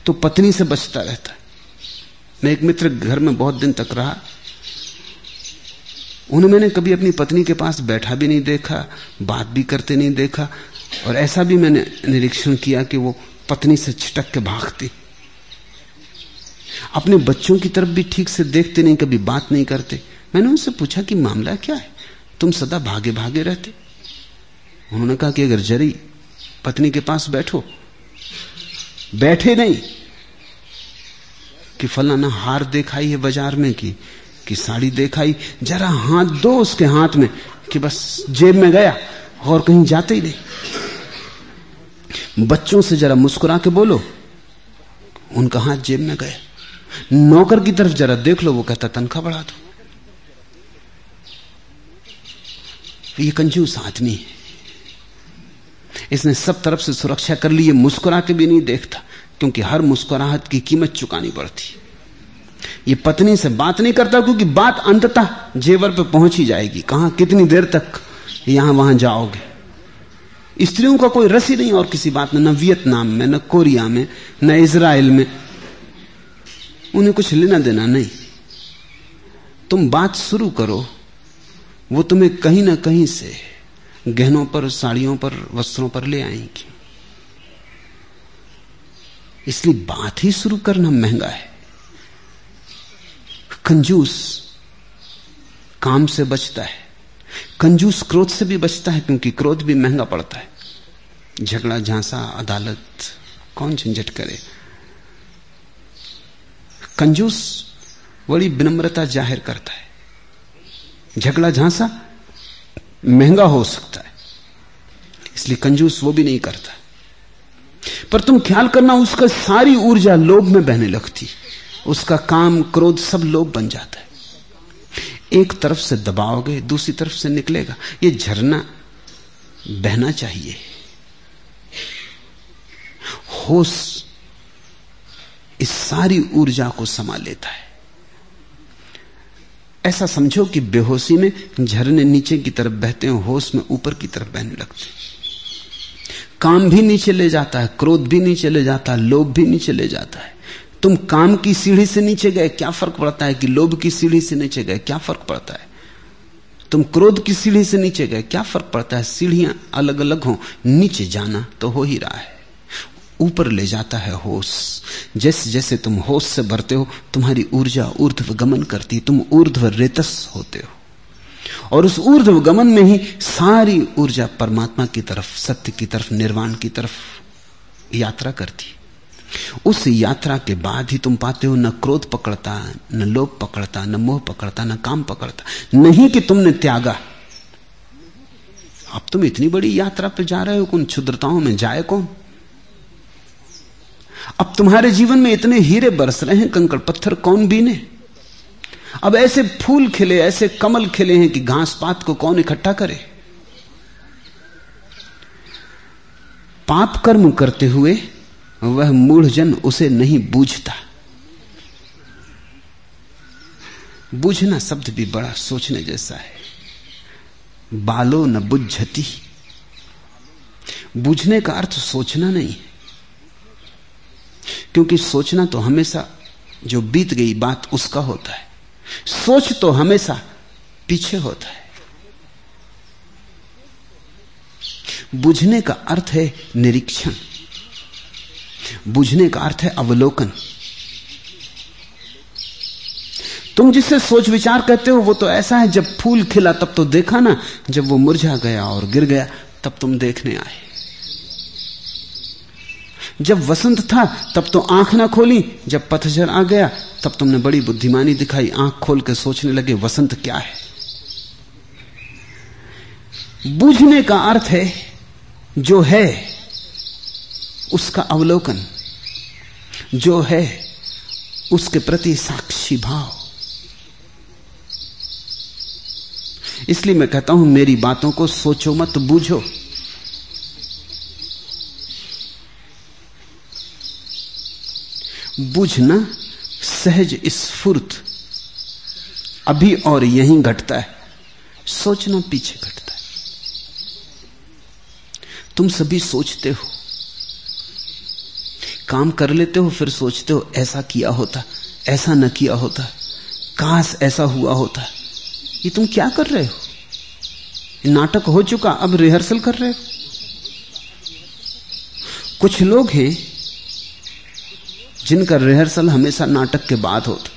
तो पत्नी से बचता रहता है। मैं एक मित्र घर में बहुत दिन तक रहा, उन्हें मैंने कभी अपनी पत्नी के पास बैठा भी नहीं देखा, बात भी करते नहीं देखा और ऐसा भी मैंने निरीक्षण किया कि वो पत्नी से छिटक के भागती। अपने बच्चों की तरफ़ भी ठीक से देखते नहीं, कभी बात नहीं करते। मैंने उनसे पूछा कि मामला क्या है? तुम सदा भागे भागे रहते। उन्होंने कहा कि अगर जरी पत्नी के पास बैठो, बैठे नहीं, कि फलाना हार देखाई है बाज़ार में, की, कि साड़ी देखाई, जरा हाथ दो उसके हाथ में, कि बस जेब में गया और कहीं जाते ही नहीं। बच्चों से जरा मुस्कुरा के बोलो। उनका हाथ जेब में गए। नौकर की तरफ़ जरा देख लो, वो कहता, तनख्वाह बढ़ा दो। ये कंजूस आदमी है। इसने सब तरफ़ से सुरक्षा कर ली, ये मुस्कुरा के भी नहीं देखता, क्योंकि हर मुस्कुराहट की कीमत चुकानी पड़ती। ये पत्नी से बात नहीं करता, क्योंकि बात अंततः जेवर पे पहुँच ही जाएगी। कहाँ कितनी देर तक यहाँ वहाँ जाओगे? स्त्रियों का कोई रसी नहीं और किसी बात में, न वियतनाम में, न कोरिया में, न इसराइल में। उन्हें कुछ लेना देना नहीं। तुम बात शुरू करो। वो तुम्हें कहीं ना कहीं से गहनों पर, साड़ियों पर, वस्त्रों पर ले आएँगी। इसलिए बात ही शुरू करना महँगा है। कंजूस काम से बचता है। कंजूस क्रोध से भी बचता है, क्योंकि क्रोध भी महँगा पड़ता है। झगड़ा, झांसा, अदालत, कौन झंझट करे? कंजूस बड़ी विनम्रता ज़ाहिर करता है। झगड़ा, झांसा महँगा हो सकता है, इसलिए कंजूस वो भी नहीं करता। पर तुम ख्याल करना, उसका सारी ऊर्जा लोभ में बहने लगती। उसका काम, क्रोध सब लोभ बन जाता है। एक तरफ़ से दबाओगे, दूसरी तरफ़ से निकलेगा। ये झरना बहना चाहिए। होश इस सारी ऊर्जा को समा लेता है। ऐसा समझो कि बेहोशी में झरने नीचे की तरफ़ बहते हैं, होश में ऊपर की तरफ़ बहने लगते हैं। काम भी नीचे ले जाता है, क्रोध भी नीचे ले जाता है, लोभ भी नीचे ले जाता है। तुम काम की सीढ़ी से नीचे गए, क्या फ़र्क पड़ता है कि लोभ की सीढ़ी से नीचे गए? क्या फ़र्क पड़ता है? तुम क्रोध की सीढ़ी से नीचे गए, क्या फ़र्क पड़ता है? सीढ़ियाँ अलग अलग हों, नीचे जाना तो हो ही रहा है। ऊपर ले जाता है होश। जैसे जैसे तुम होश से भरते हो, तुम्हारी ऊर्जा ऊर्ध्व गमन करती, तुम ऊर्ध्व रेतस होते हो। और उस ऊर्ध्व गमन में ही सारी ऊर्जा परमात्मा की तरफ़, सत्य की तरफ़, निर्वाण की तरफ़ यात्रा करती। उस यात्रा के बाद ही तुम पाते हो, न क्रोध पकड़ता, न लोभ पकड़ता, न मोह पकड़ता, न काम पकड़ता। नहीं कि तुमने त्यागा। अब तुम इतनी बड़ी यात्रा पर जा रहे हो कौन क्षुद्रताओं में जाए कौन? अब तुम्हारे जीवन में इतने हीरे बरस रहे हैं, कंकड़ पत्थर कौन बीने? अब ऐसे फूल खिले, ऐसे कमल खिले हैं कि घास पात को कौन इकट्ठा करे? पाप कर्म करते हुए वह मूढ़जन उसे नहीं बूझता। बूझना शब्द भी बड़ा सोचने जैसा है। बालो न बुझती। बूझने का अर्थ सोचना नहीं है। क्योंकि सोचना तो हमेशा जो बीत गई बात उसका होता है। सोच तो हमेशा पीछे होता है। बुझने का अर्थ है निरीक्षण। बुझने का अर्थ है अवलोकन। तुम जिससे सोच विचार करते हो, वो तो ऐसा है, जब फूल खिला तब तो देखा ना, जब वो मुरझा गया और गिर गया, तब तुम देखने आए। जब वसंत था, तब तो आँख ना खोली, जब पथझर आ गया, तब तुमने बड़ी बुद्धिमानी दिखाई, आँख खोल के सोचने लगे, वसंत क्या है? बूझने का अर्थ है, जो है उसका अवलोकन, जो है उसके प्रति साक्षी भाव। इसलिए मैं कहता हूँ, मेरी बातों को सोचो मत, बूझो। बूझना सहज स्फूर्त अभी और यहीं घटता है। सोचना पीछे घटता है। तुम सभी सोचते हो। काम कर लेते हो, फिर सोचते हो, ऐसा किया होता, ऐसा न किया होता, काश ऐसा हुआ होता। ये तुम क्या कर रहे हो? नाटक हो चुका, अब रिहर्सल कर रहे हो। कुछ लोग हैं जिनका रिहर्सल हमेशा नाटक के बाद होता।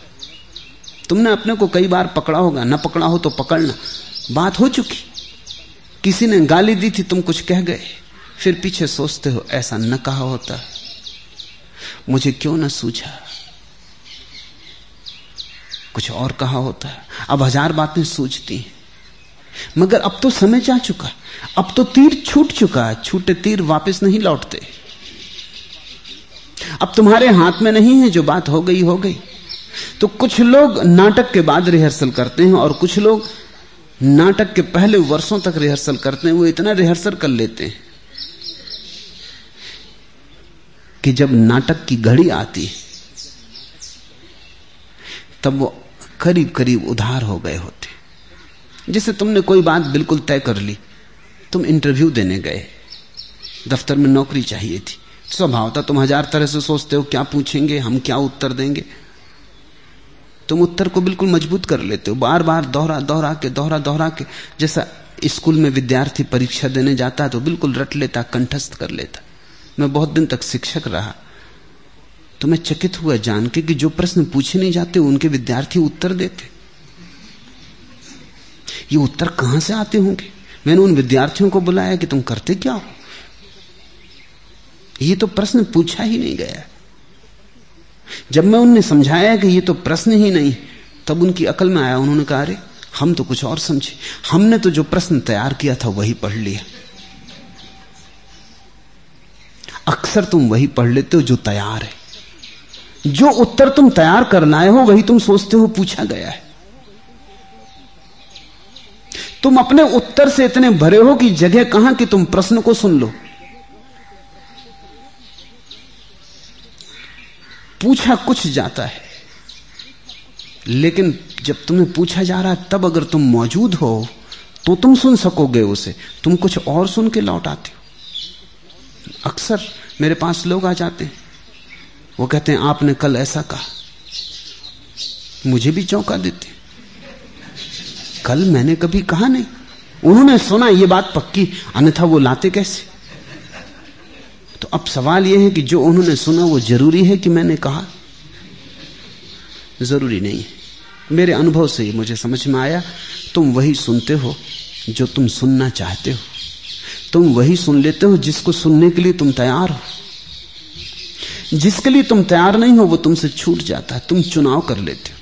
तुमने अपने को कई बार पकड़ा होगा, ना पकड़ा हो तो पकड़ना। बात हो चुकी। किसी ने गाली दी थी, तुम कुछ कह गए। फिर पीछे सोचते हो, ऐसा न कहा होता। मुझे क्यों ना सूझा? कुछ और कहा होता है। अब हज़ार बातें सूझती हैं। मगर अब तो समय जा चुका। अब तो तीर छूट चुका है। छूटे तीर वापस नहीं लौटते। अब तुम्हारे हाथ में नहीं है जो बात हो गई हो गई। तो कुछ लोग नाटक के बाद रिहर्सल करते हैं और कुछ लोग नाटक के पहले वर्षों तक रिहर्सल करते हैं। वो इतना रिहर्सल कर लेते हैं। कि जब नाटक की घड़ी आती, तब वो करीब करीब उधार हो गए होते। जैसे तुमने कोई बात बिल्कुल तय कर ली, तुम इंटरव्यू देने गए। दफ्तर में नौकरी चाहिए थी। स्वभाव था तुम हज़ार तरह से सोचते हो, क्या पूछेंगे, हम क्या उत्तर देंगे? तुम उत्तर को बिल्कुल मज़बूत कर लेते हो। बार बार दोहरा दोहरा के, दोहरा दोहरा के। जैसा स्कूल में विद्यार्थी परीक्षा देने जाता है तो बिल्कुल रट लेता, कंठस्थ कर लेता। मैं बहुत दिन तक शिक्षक रहा। तो मैं चकित हुआ जान के कि जो प्रश्न पूछे नहीं जाते, उनके विद्यार्थी उत्तर देते। ये उत्तर कहाँ से आते होंगे? मैंने उन विद्यार्थियों को बुलाया कि तुम करते क्या हो? ये तो प्रश्न पूछा ही नहीं गया। जब मैं उनने समझाया कि ये तो प्रश्न ही नहीं, तब उनकी अकल में आया। उन्होंने कहा, अरे, हम तो कुछ और समझे। हमने तो जो प्रश्न तैयार किया था, वही पढ़ लिया। अक्सर तुम वही पढ़ लेते हो जो तैयार है। जो उत्तर तुम तैयार करना हो वही तुम सोचते हो पूछा गया है। तुम अपने उत्तर से इतने भरे हो कि जगह कहाँ कि तुम प्रश्न को सुन लो। पूछा कुछ जाता है, लेकिन जब तुम्हें पूछा जा रहा है, तब अगर तुम मौजूद हो तो तुम सुन सकोगे उसे। तुम कुछ और सुन के लौट आते हो। अक्सर मेरे पास लोग आ जाते हैं। वो कहते हैं, आपने कल ऐसा कहा। मुझे भी चौंका देते कल मैंने कभी कहा नहीं। उन्होंने सुना, ये बात पक्की, अन्यथा वो लाते कैसे? तो अब सवाल यह है कि जो उन्होंने सुना, वो ज़रूरी है कि मैंने कहा? ज़रूरी नहीं है। मेरे अनुभव से मुझे समझ में आया, तुम वही सुनते हो जो तुम सुनना चाहते हो। तुम वही सुन लेते हो जिसको सुनने के लिए तुम तैयार हो। जिसके लिए तुम तैयार नहीं हो, वो तुमसे छूट जाता है। तुम चुनाव कर लेते हो।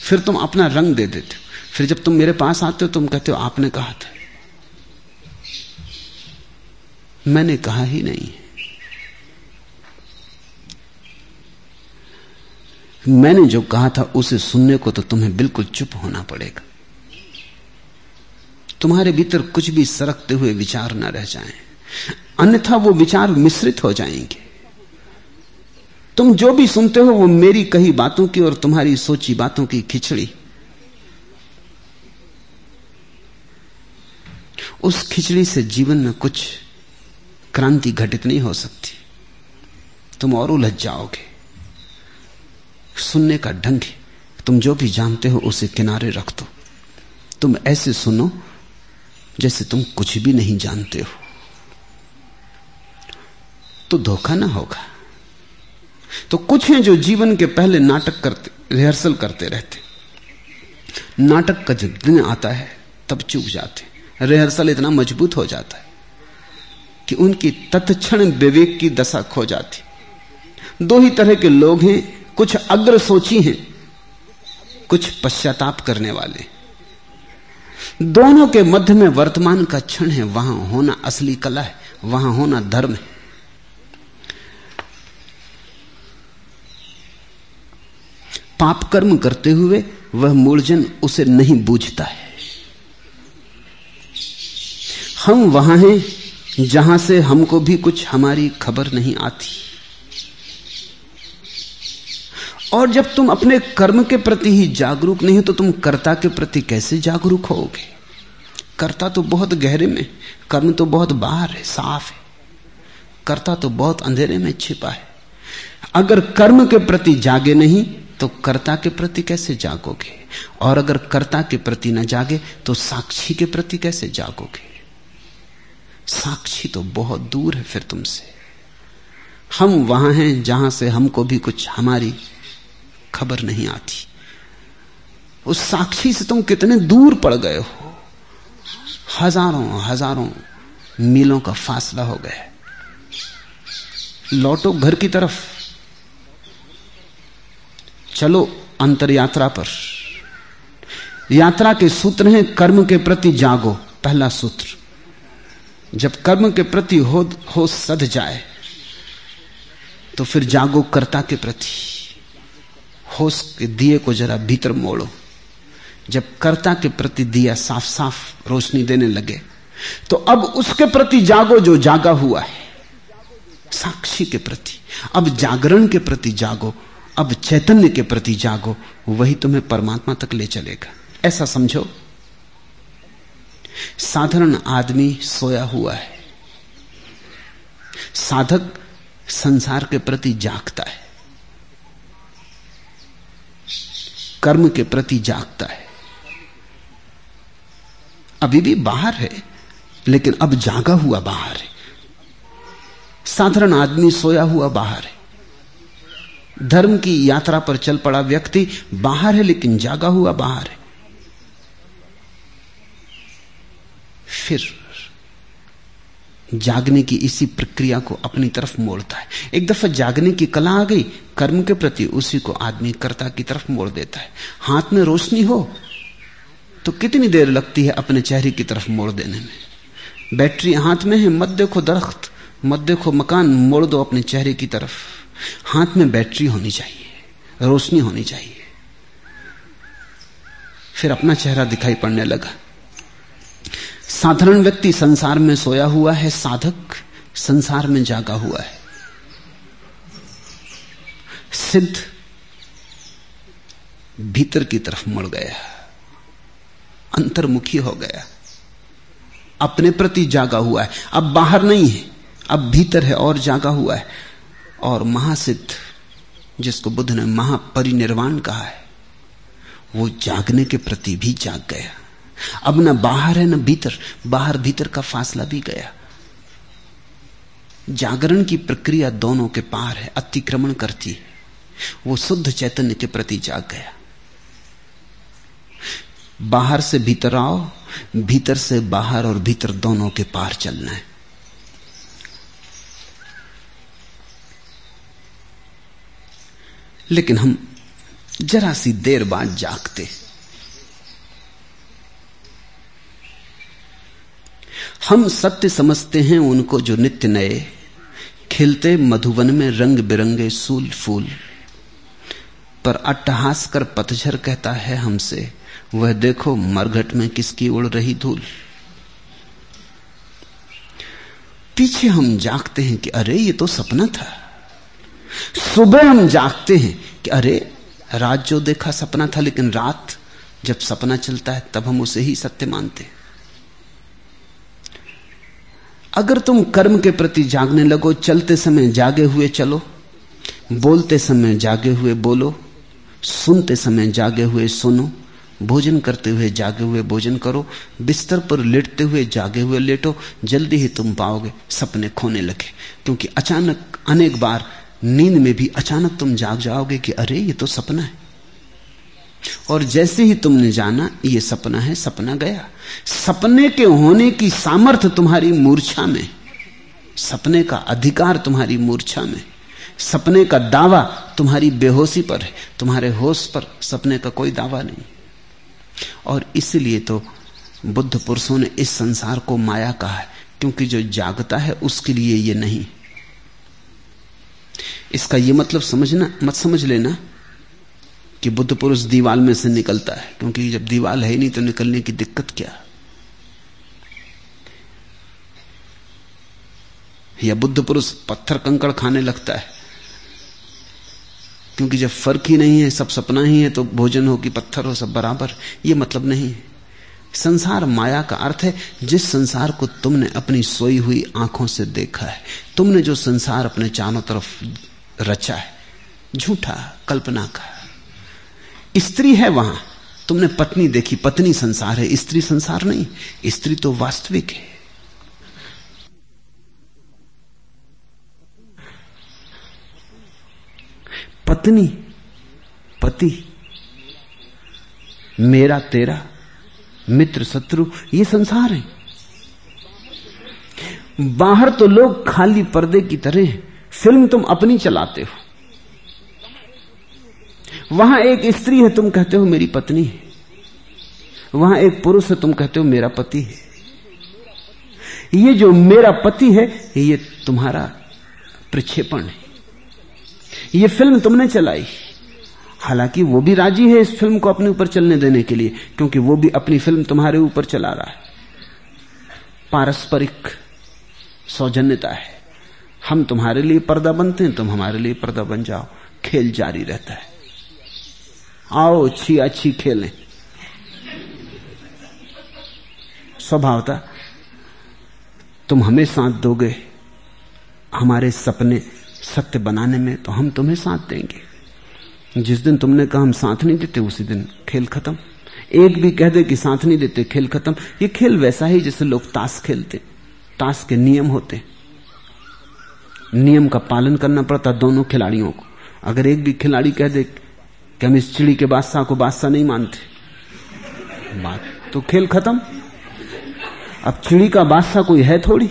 फिर तुम अपना रंग दे देते हो। फिर जब तुम मेरे पास आते हो, तुम कहते हो, आपने कहा था। मैंने कहा ही नहीं मैंने जो कहा था, उसे सुनने को तो तुम्हें बिल्कुल चुप होना पड़ेगा। तुम्हारे भीतर कुछ भी सरकते हुए विचार न रह जाएँ, अन्यथा वो विचार मिश्रित हो जाएँगे। तुम जो भी सुनते हो वो मेरी कही बातों की और तुम्हारी सोची बातों की खिचड़ी। उस खिचड़ी से जीवन में कुछ क्रांति घटित नहीं हो सकती। तुम और उलझ जाओगे। सुनने का ढंग तुम जो भी जानते हो उसे किनारे रख दो। तुम ऐसे सुनो जैसे तुम कुछ भी नहीं जानते हो। तो धोखा ना होगा। तो कुछ हैं जो जीवन के पहले नाटक करते, रिहर्सल करते रहते। नाटक का जब दिन आता है, तब चूक जाते रिहर्सल इतना मज़बूत हो जाता है कि उनकी तत्क्षण विवेक की दशा खो जाती। दो ही तरह के लोग हैं, कुछ अग्र सोची हैं, कुछ पश्चाताप करने वाले। दोनों के मध्य में वर्तमान का क्षण है, वहाँ होना असली कला है, वहाँ होना धर्म है। पाप कर्म करते हुए वह मूलजन उसे नहीं बूझता है। हम वहाँ हैं जहाँ से हमको भी कुछ हमारी खबर नहीं आती। और जब तुम अपने कर्म के प्रति ही जागरूक नहीं हो तो तुम कर्ता के प्रति कैसे जागरूक होगे? कर्ता तो बहुत गहरे में, कर्म तो बहुत बाहर है, साफ़ है। कर्ता तो बहुत अंधेरे में छिपा है। अगर कर्म के प्रति जागे नहीं तो कर्ता के प्रति कैसे जागोगे? और अगर कर्ता के प्रति न जागे तो साक्षी के प्रति कैसे जागोगे? साक्षी तो बहुत दूर है फिर तुमसे। हम वहाँ हैं जहाँ से हमको भी कुछ हमारी खबर नहीं आती। उस साक्षी से तुम कितने दूर पड़ गए हो? हज़ारों हज़ारों मीलों का फासला हो गया। लौटो घर की तरफ़। चलो अंतर यात्रा पर। यात्रा के सूत्र हैं कर्म के प्रति जागो पहला सूत्र। जब कर्म के प्रति हो, हो सद जाए तो फिर जागो कर्ता के प्रति। होश के दिए को जरा भीतर मोड़ो। जब कर्ता के प्रति दिया साफ़ साफ़ रोशनी देने लगे तो अब उसके प्रति जागो जो जागा हुआ है। साक्षी के प्रति, अब जागरण के प्रति जागो, अब चैतन्य के प्रति जागो, वही तुम्हें परमात्मा तक ले चलेगा। ऐसा समझो। साधारण आदमी सोया हुआ है। साधक संसार के प्रति जागता है। कर्म के प्रति जागता है। अभी भी बाहर है, लेकिन अब जागा हुआ बाहर है। साधारण आदमी सोया हुआ बाहर है। धर्म की यात्रा पर चल पड़ा व्यक्ति बाहर है, लेकिन जागा हुआ बाहर है। फिर जागने की इसी प्रक्रिया को अपनी तरफ़ मोड़ता है। एक दफ़ा जागने की कला आ गई, कर्म के प्रति उसी को आदमी कर्ता की तरफ़ मोड़ देता है। हाथ में रोशनी हो तो कितनी देर लगती है अपने चेहरे की तरफ़ मोड़ देने में? बैटरी हाथ में है मत देखो दरख्त मत देखो मकान, मोड़ दो अपने चेहरे की तरफ़। हाथ में बैटरी होनी चाहिए, रोशनी होनी चाहिए। फिर अपना चेहरा दिखाई पड़ने लगा। साधारण व्यक्ति संसार में सोया हुआ है, साधक संसार में जागा हुआ है। सिद्ध भीतर की तरफ़ मुड़ गया, अंतर्मुखी हो गया, अपने प्रति जागा हुआ है। अब बाहर नहीं है, अब भीतर है और जागा हुआ है। और महासिद्ध, जिसको बुद्ध ने महापरिनिर्वाण कहा है, वो जागने के प्रति भी जाग गया। अब न बाहर है न भीतर, बाहर भीतर का फासला भी गया। जागरण की प्रक्रिया दोनों के पार है, अतिक्रमण करती है। वो शुद्ध चैतन्य के प्रति जाग गया। बाहर से भीतर आओ, भीतर से बाहर और भीतर दोनों के पार चलना है। लेकिन हम जरा सी देर बाद जागते। हम सत्य समझते हैं उनको जो नित्य नए। खिलते मधुवन में रंग बिरंगे सूल फूल। पर अट्टहास कर पतझर कहता है हमसे, वह देखो मरघट में किसकी उड़ रही धूल। पीछे हम जागते हैं कि अरे ये तो सपना था। सुबह हम जागते हैं कि अरे, रात जो देखा सपना था, लेकिन रात जब सपना चलता है तब हम उसे ही सत्य मानते हैं। अगर तुम कर्म के प्रति जागने लगो, चलते समय जागे हुए चलो, बोलते समय जागे हुए बोलो, सुनते समय जागे हुए सुनो, भोजन करते हुए जागे हुए भोजन करो, बिस्तर पर लेटते हुए जागे हुए लेटो, जल्दी ही तुम पाओगे सपने खोने लगे। क्योंकि अचानक अनेक बार नींद में भी अचानक तुम जाग जाओगे कि अरे, ये तो सपना है। और जैसे ही तुमने जाना, ये सपना है, सपना गया। सपने के होने की सामर्थ्य तुम्हारी मूर्छा में। सपने का अधिकार तुम्हारी मूर्छा में। सपने का दावा तुम्हारी बेहोशी पर है, तुम्हारे होश पर सपने का कोई दावा नहीं। और इसलिए तो बुद्ध पुरुषों ने इस संसार को माया कहा है, क्योंकि जो जागता है, उसके लिए ये नहीं। इसका यह मतलब समझना, मत समझ लेना कि बुद्ध पुरुष दीवाल में से निकलता है, क्योंकि जब दीवाल है ही नहीं तो निकलने की दिक्कत क्या या बुद्ध पुरुष पत्थर कंकड़ खाने लगता है? क्योंकि जब फ़र्क ही नहीं है, सब सपना ही है तो भोजन हो कि पत्थर हो, सब बराबर। ये मतलब नहीं है। संसार माया का अर्थ है, जिस संसार को तुमने अपनी सोई हुई आँखों से देखा है, तुमने जो संसार अपने चारों तरफ़ रचा है, झूठा, कल्पना का स्त्री है वहाँ। तुमने पत्नी देखी, पत्नी संसार है, स्त्री संसार नहीं। स्त्री तो वास्तविक है। पत्नी, पति, मेरा, तेरा, मित्र, शत्रु, ये संसार है। बाहर तो लोग खाली पर्दे की तरह फ़िल्म तुम अपनी चलाते हो। वहाँ एक स्त्री है, तुम कहते हो मेरी पत्नी है। वहाँ एक पुरुष है, तुम कहते हो मेरा पति है। ये जो मेरा पति है, ये तुम्हारा प्रक्षेपण है। ये फ़िल्म तुमने चलाई। हालाँकि वो भी राज़ी है इस फ़िल्म को अपने ऊपर चलने देने के लिए, क्योंकि वो भी अपनी फ़िल्म तुम्हारे ऊपर चला रहा है। पारस्परिक सौजन्यता है। हम तुम्हारे लिए पर्दा बनते हैं, तुम हमारे लिए पर्दा बन जाओ। खेल जारी रहता है। आओ, अच्छी अच्छी खेलें। स्वभावता, तुम हमें साथ दोगे, हमारे सपने सत्य बनाने में तो हम तुम्हें साथ देंगे। जिस दिन तुमने कहा हम साथ नहीं देते, उसी दिन खेल खत्म। एक भी कह दे कि साथ नहीं देते, खेल खत्म। ये खेल वैसा ही जैसे लोग ताश खेलते, ताश के नियम होते। नियम का पालन करना पड़ता दोनों खिलाड़ियों को। अगर एक भी खिलाड़ी कह दे कि हम इस चिड़ी के बादशाह को बादशाह नहीं मानते। बात तो खेल खत्म। अब चिड़ी का बादशाह कोई है थोड़ी?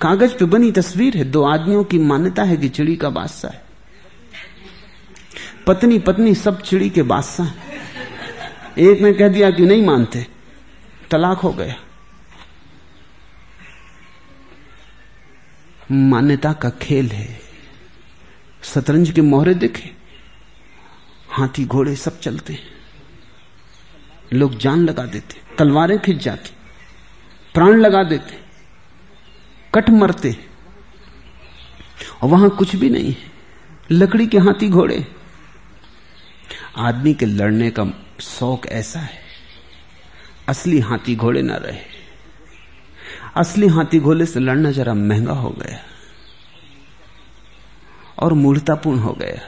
कागज़ पे बनी तस्वीर है, दो आदमियों की मान्यता है कि चिड़ी का बादशाह है। पत्नी पत्नी सब चिड़ी के बादशाह एक ने कह दिया कि नहीं मानते। तलाक हो गया। मान्यता का खेल है। शतरंज के मोहरे देखे, हाथी घोड़े सब चलते हैं। लोग जान लगा देते, तलवारें खिंच जाती, प्राण लगा देते, कट मरते और वहाँ कुछ भी नहीं है, लकड़ी के हाथी घोड़े। आदमी के लड़ने का शौक ऐसा है, असली हाथी घोड़े ना रहे। असली हाथी घोड़े से लड़ना जरा महँगा हो गया। और मूर्तापूर्ण हो गया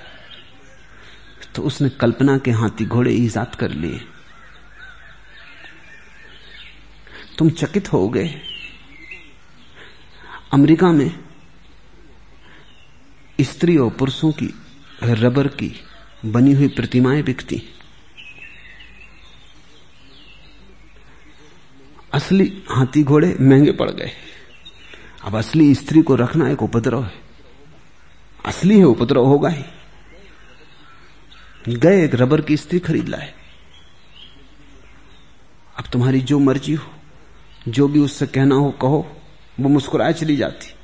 तो उसने कल्पना के हाथी घोड़े ईजाद कर लिए। तुम चकित हो गए। अमेरिका में स्त्री और पुरुषों की रबर की बनी हुई प्रतिमाएँ बिकती। असली हाथी घोड़े महँगे पड़ गए। अब असली स्त्री को रखना एक उपद्रव है। असली है, उपद्रव होगा ही। गए एक रबर की स्त्री खरीद लाए। अब तुम्हारी जो मर्ज़ी हो, जो भी उससे कहना हो, कहो, वो मुस्कुराए चली जाती।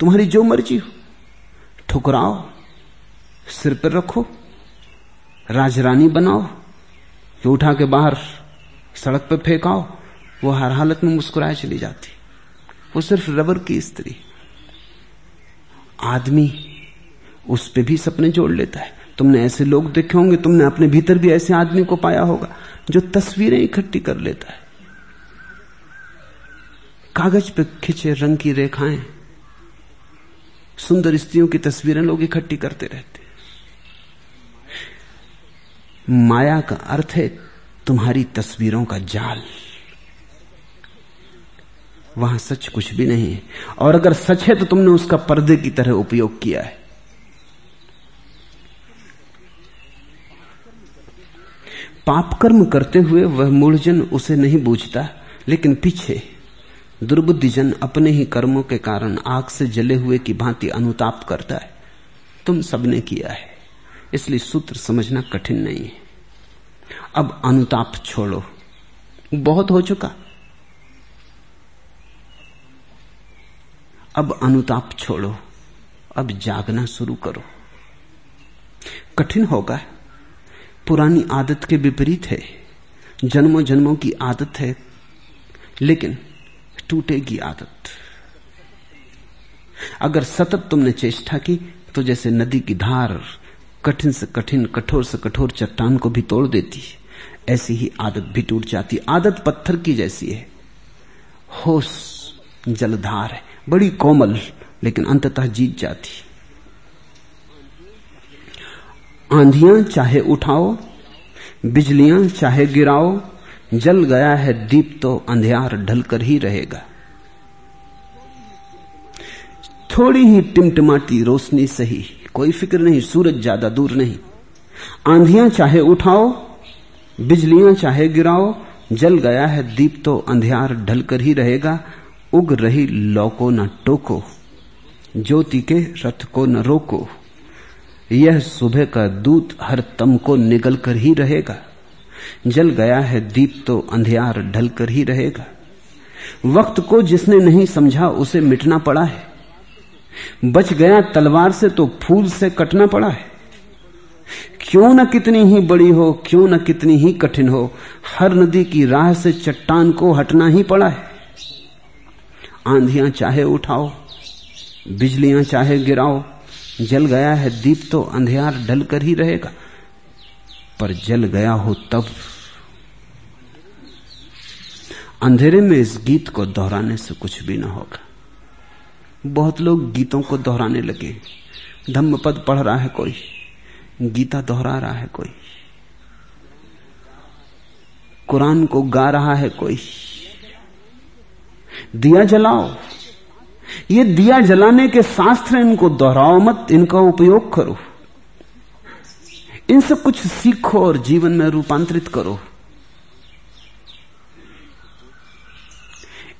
तुम्हारी जो मर्ज़ी हो, ठुकराओ, सिर पर रखो, राजरानी बनाओ कि उठा के बाहर सड़क पर फेंकाओ, वो हर हालत में मुस्कुराए चली जाती। वो सिर्फ़ रबर की स्त्री। आदमी उस पर भी सपने जोड़ लेता है। तुमने ऐसे लोग देखे होंगे, तुमने अपने भीतर भी ऐसे आदमी को पाया होगा जो तस्वीरें इकट्ठी कर लेता है। कागज़ पे खिंचे रंग की रेखाएँ, सुंदर स्त्रियों की तस्वीरें लोग इकट्ठी करते रहते माया का अर्थ है तुम्हारी तस्वीरों का जाल। वहाँ सच कुछ भी नहीं है। और अगर सच है तो तुमने उसका पर्दे की तरह उपयोग किया है। पाप कर्म करते हुए वह मूढ़जन उसे नहीं बूझता, लेकिन पीछे दुर्बुद्धिजन अपने ही कर्मों के कारण आग से जले हुए की भांति अनुताप करता है। तुम सबने किया है, इसलिए सूत्र समझना कठिन नहीं है। अब अनुताप छोड़ो। बहुत हो चुका। अब अनुताप छोड़ो, अब जागना शुरू करो। कठिन होगा। पुरानी आदत के विपरीत है। जन्मों जन्मों की आदत है, लेकिन टूटेगी आदत। अगर सतत तुमने चेष्टा की तो जैसे नदी की धार कठिन से कठिन, कठोर से कठोर चट्टान को भी तोड़ देती है, ऐसी ही आदत भी टूट जाती। आदत पत्थर की जैसी है। होश जलधार है। बड़ी कोमल, लेकिन अंततः जीत जाती। आंधियाँ चाहे उठाओ, बिजलियाँ चाहे गिराओ, जल गया है दीप तो अंधियार ढलकर ही रहेगा। थोड़ी ही टिमटिमाती रोशनी सही कोई फ़िक्र नहीं, सूरज ज़्यादा दूर नहीं। आंधियाँ चाहे उठाओ, बिजलियाँ चाहे गिराओ, जल गया है दीप तो अंधियार ढलकर ही रहेगा। उग रही लौ को न टोको, ज्योति के रथ को न रोको। यह सुबह का दूत हर तम को निगल कर ही रहेगा। जल गया है दीप तो अंधियार ढल कर ही रहेगा। वक्त को जिसने नहीं समझा उसे मिटना पड़ा है। बच गया तलवार से तो फूल से कटना पड़ा है। क्यों न कितनी ही बड़ी हो, क्यों न कितनी ही कठिन हो, हर नदी की राह से चट्टान को हटना ही पड़ा है। आंधियाँ चाहे उठाओ, बिजलियाँ चाहे गिराओ, जल गया है दीप तो अंधियार ढल कर ही रहेगा। पर जल गया हो तब। अंधेरे में इस गीत को दोहराने से कुछ भी ना होगा। बहुत लोग गीतों को दोहराने लगे। धम्म पद पढ़ रहा है कोई, गीता दोहरा रहा है कोई, कुरान को गा रहा है कोई। दिया जलाओ। ये दिया जलाने के शास्त्र इनको दोहराओ मत, इनका उपयोग करो। इनसे कुछ सीखो और जीवन में रूपांतरित करो।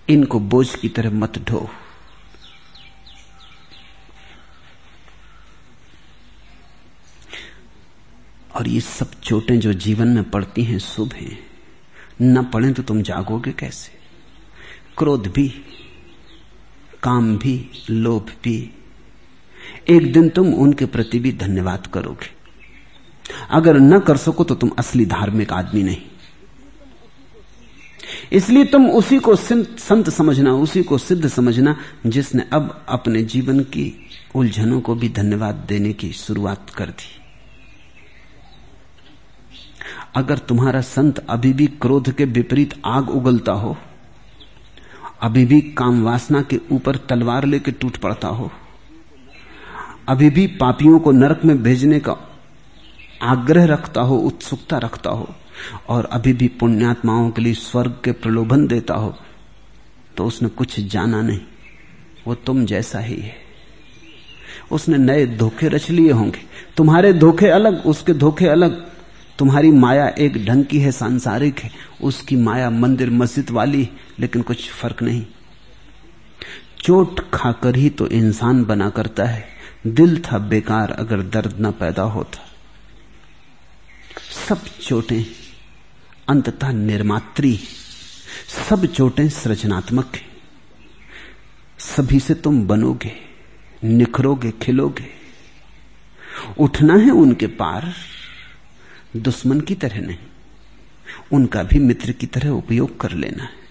इनको बोझ की तरह मत ढो। और ये सब चोटें जो जीवन में पड़ती हैं, शुभ हैं। न पड़े तो तुम जागोगे कैसे? क्रोध भी, काम भी, लोभ भी। एक दिन तुम उनके प्रति भी धन्यवाद करोगे। अगर न कर सको तो तुम असली धार्मिक आदमी नहीं। इसलिए तुम उसी को संत समझना, उसी को सिद्ध समझना, जिसने अब अपने जीवन की उलझनों को भी धन्यवाद देने की शुरुआत कर दी। अगर तुम्हारा संत अभी भी क्रोध के विपरीत आग उगलता हो अभी भी काम वासना के ऊपर तलवार लेके टूट पड़ता हो। अभी भी पापियों को नरक में भेजने का आग्रह रखता हो, उत्सुकता रखता हो और अभी भी पुण्यात्माओं के लिए स्वर्ग के प्रलोभन देता हो तो उसने कुछ जाना नहीं। वो तुम जैसा ही है। उसने नए धोखे रच लिए होंगे। तुम्हारे धोखे अलग, उसके धोखे अलग। तुम्हारी माया एक ढंग की है, सांसारिक है। उसकी माया मंदिर मस्जिद वाली लेकिन कुछ फ़र्क नहीं। चोट खाकर ही तो इंसान बना करता है। दिल था बेकार अगर दर्द न पैदा होता। सब चोटें अंततः निर्मात्री सब चोटें सृजनात्मक हैं। सभी से तुम बनोगे, निखरोगे, खिलोगे। उठना है उनके पार, दुश्मन की तरह नहीं। उनका भी मित्र की तरह उपयोग कर लेना है।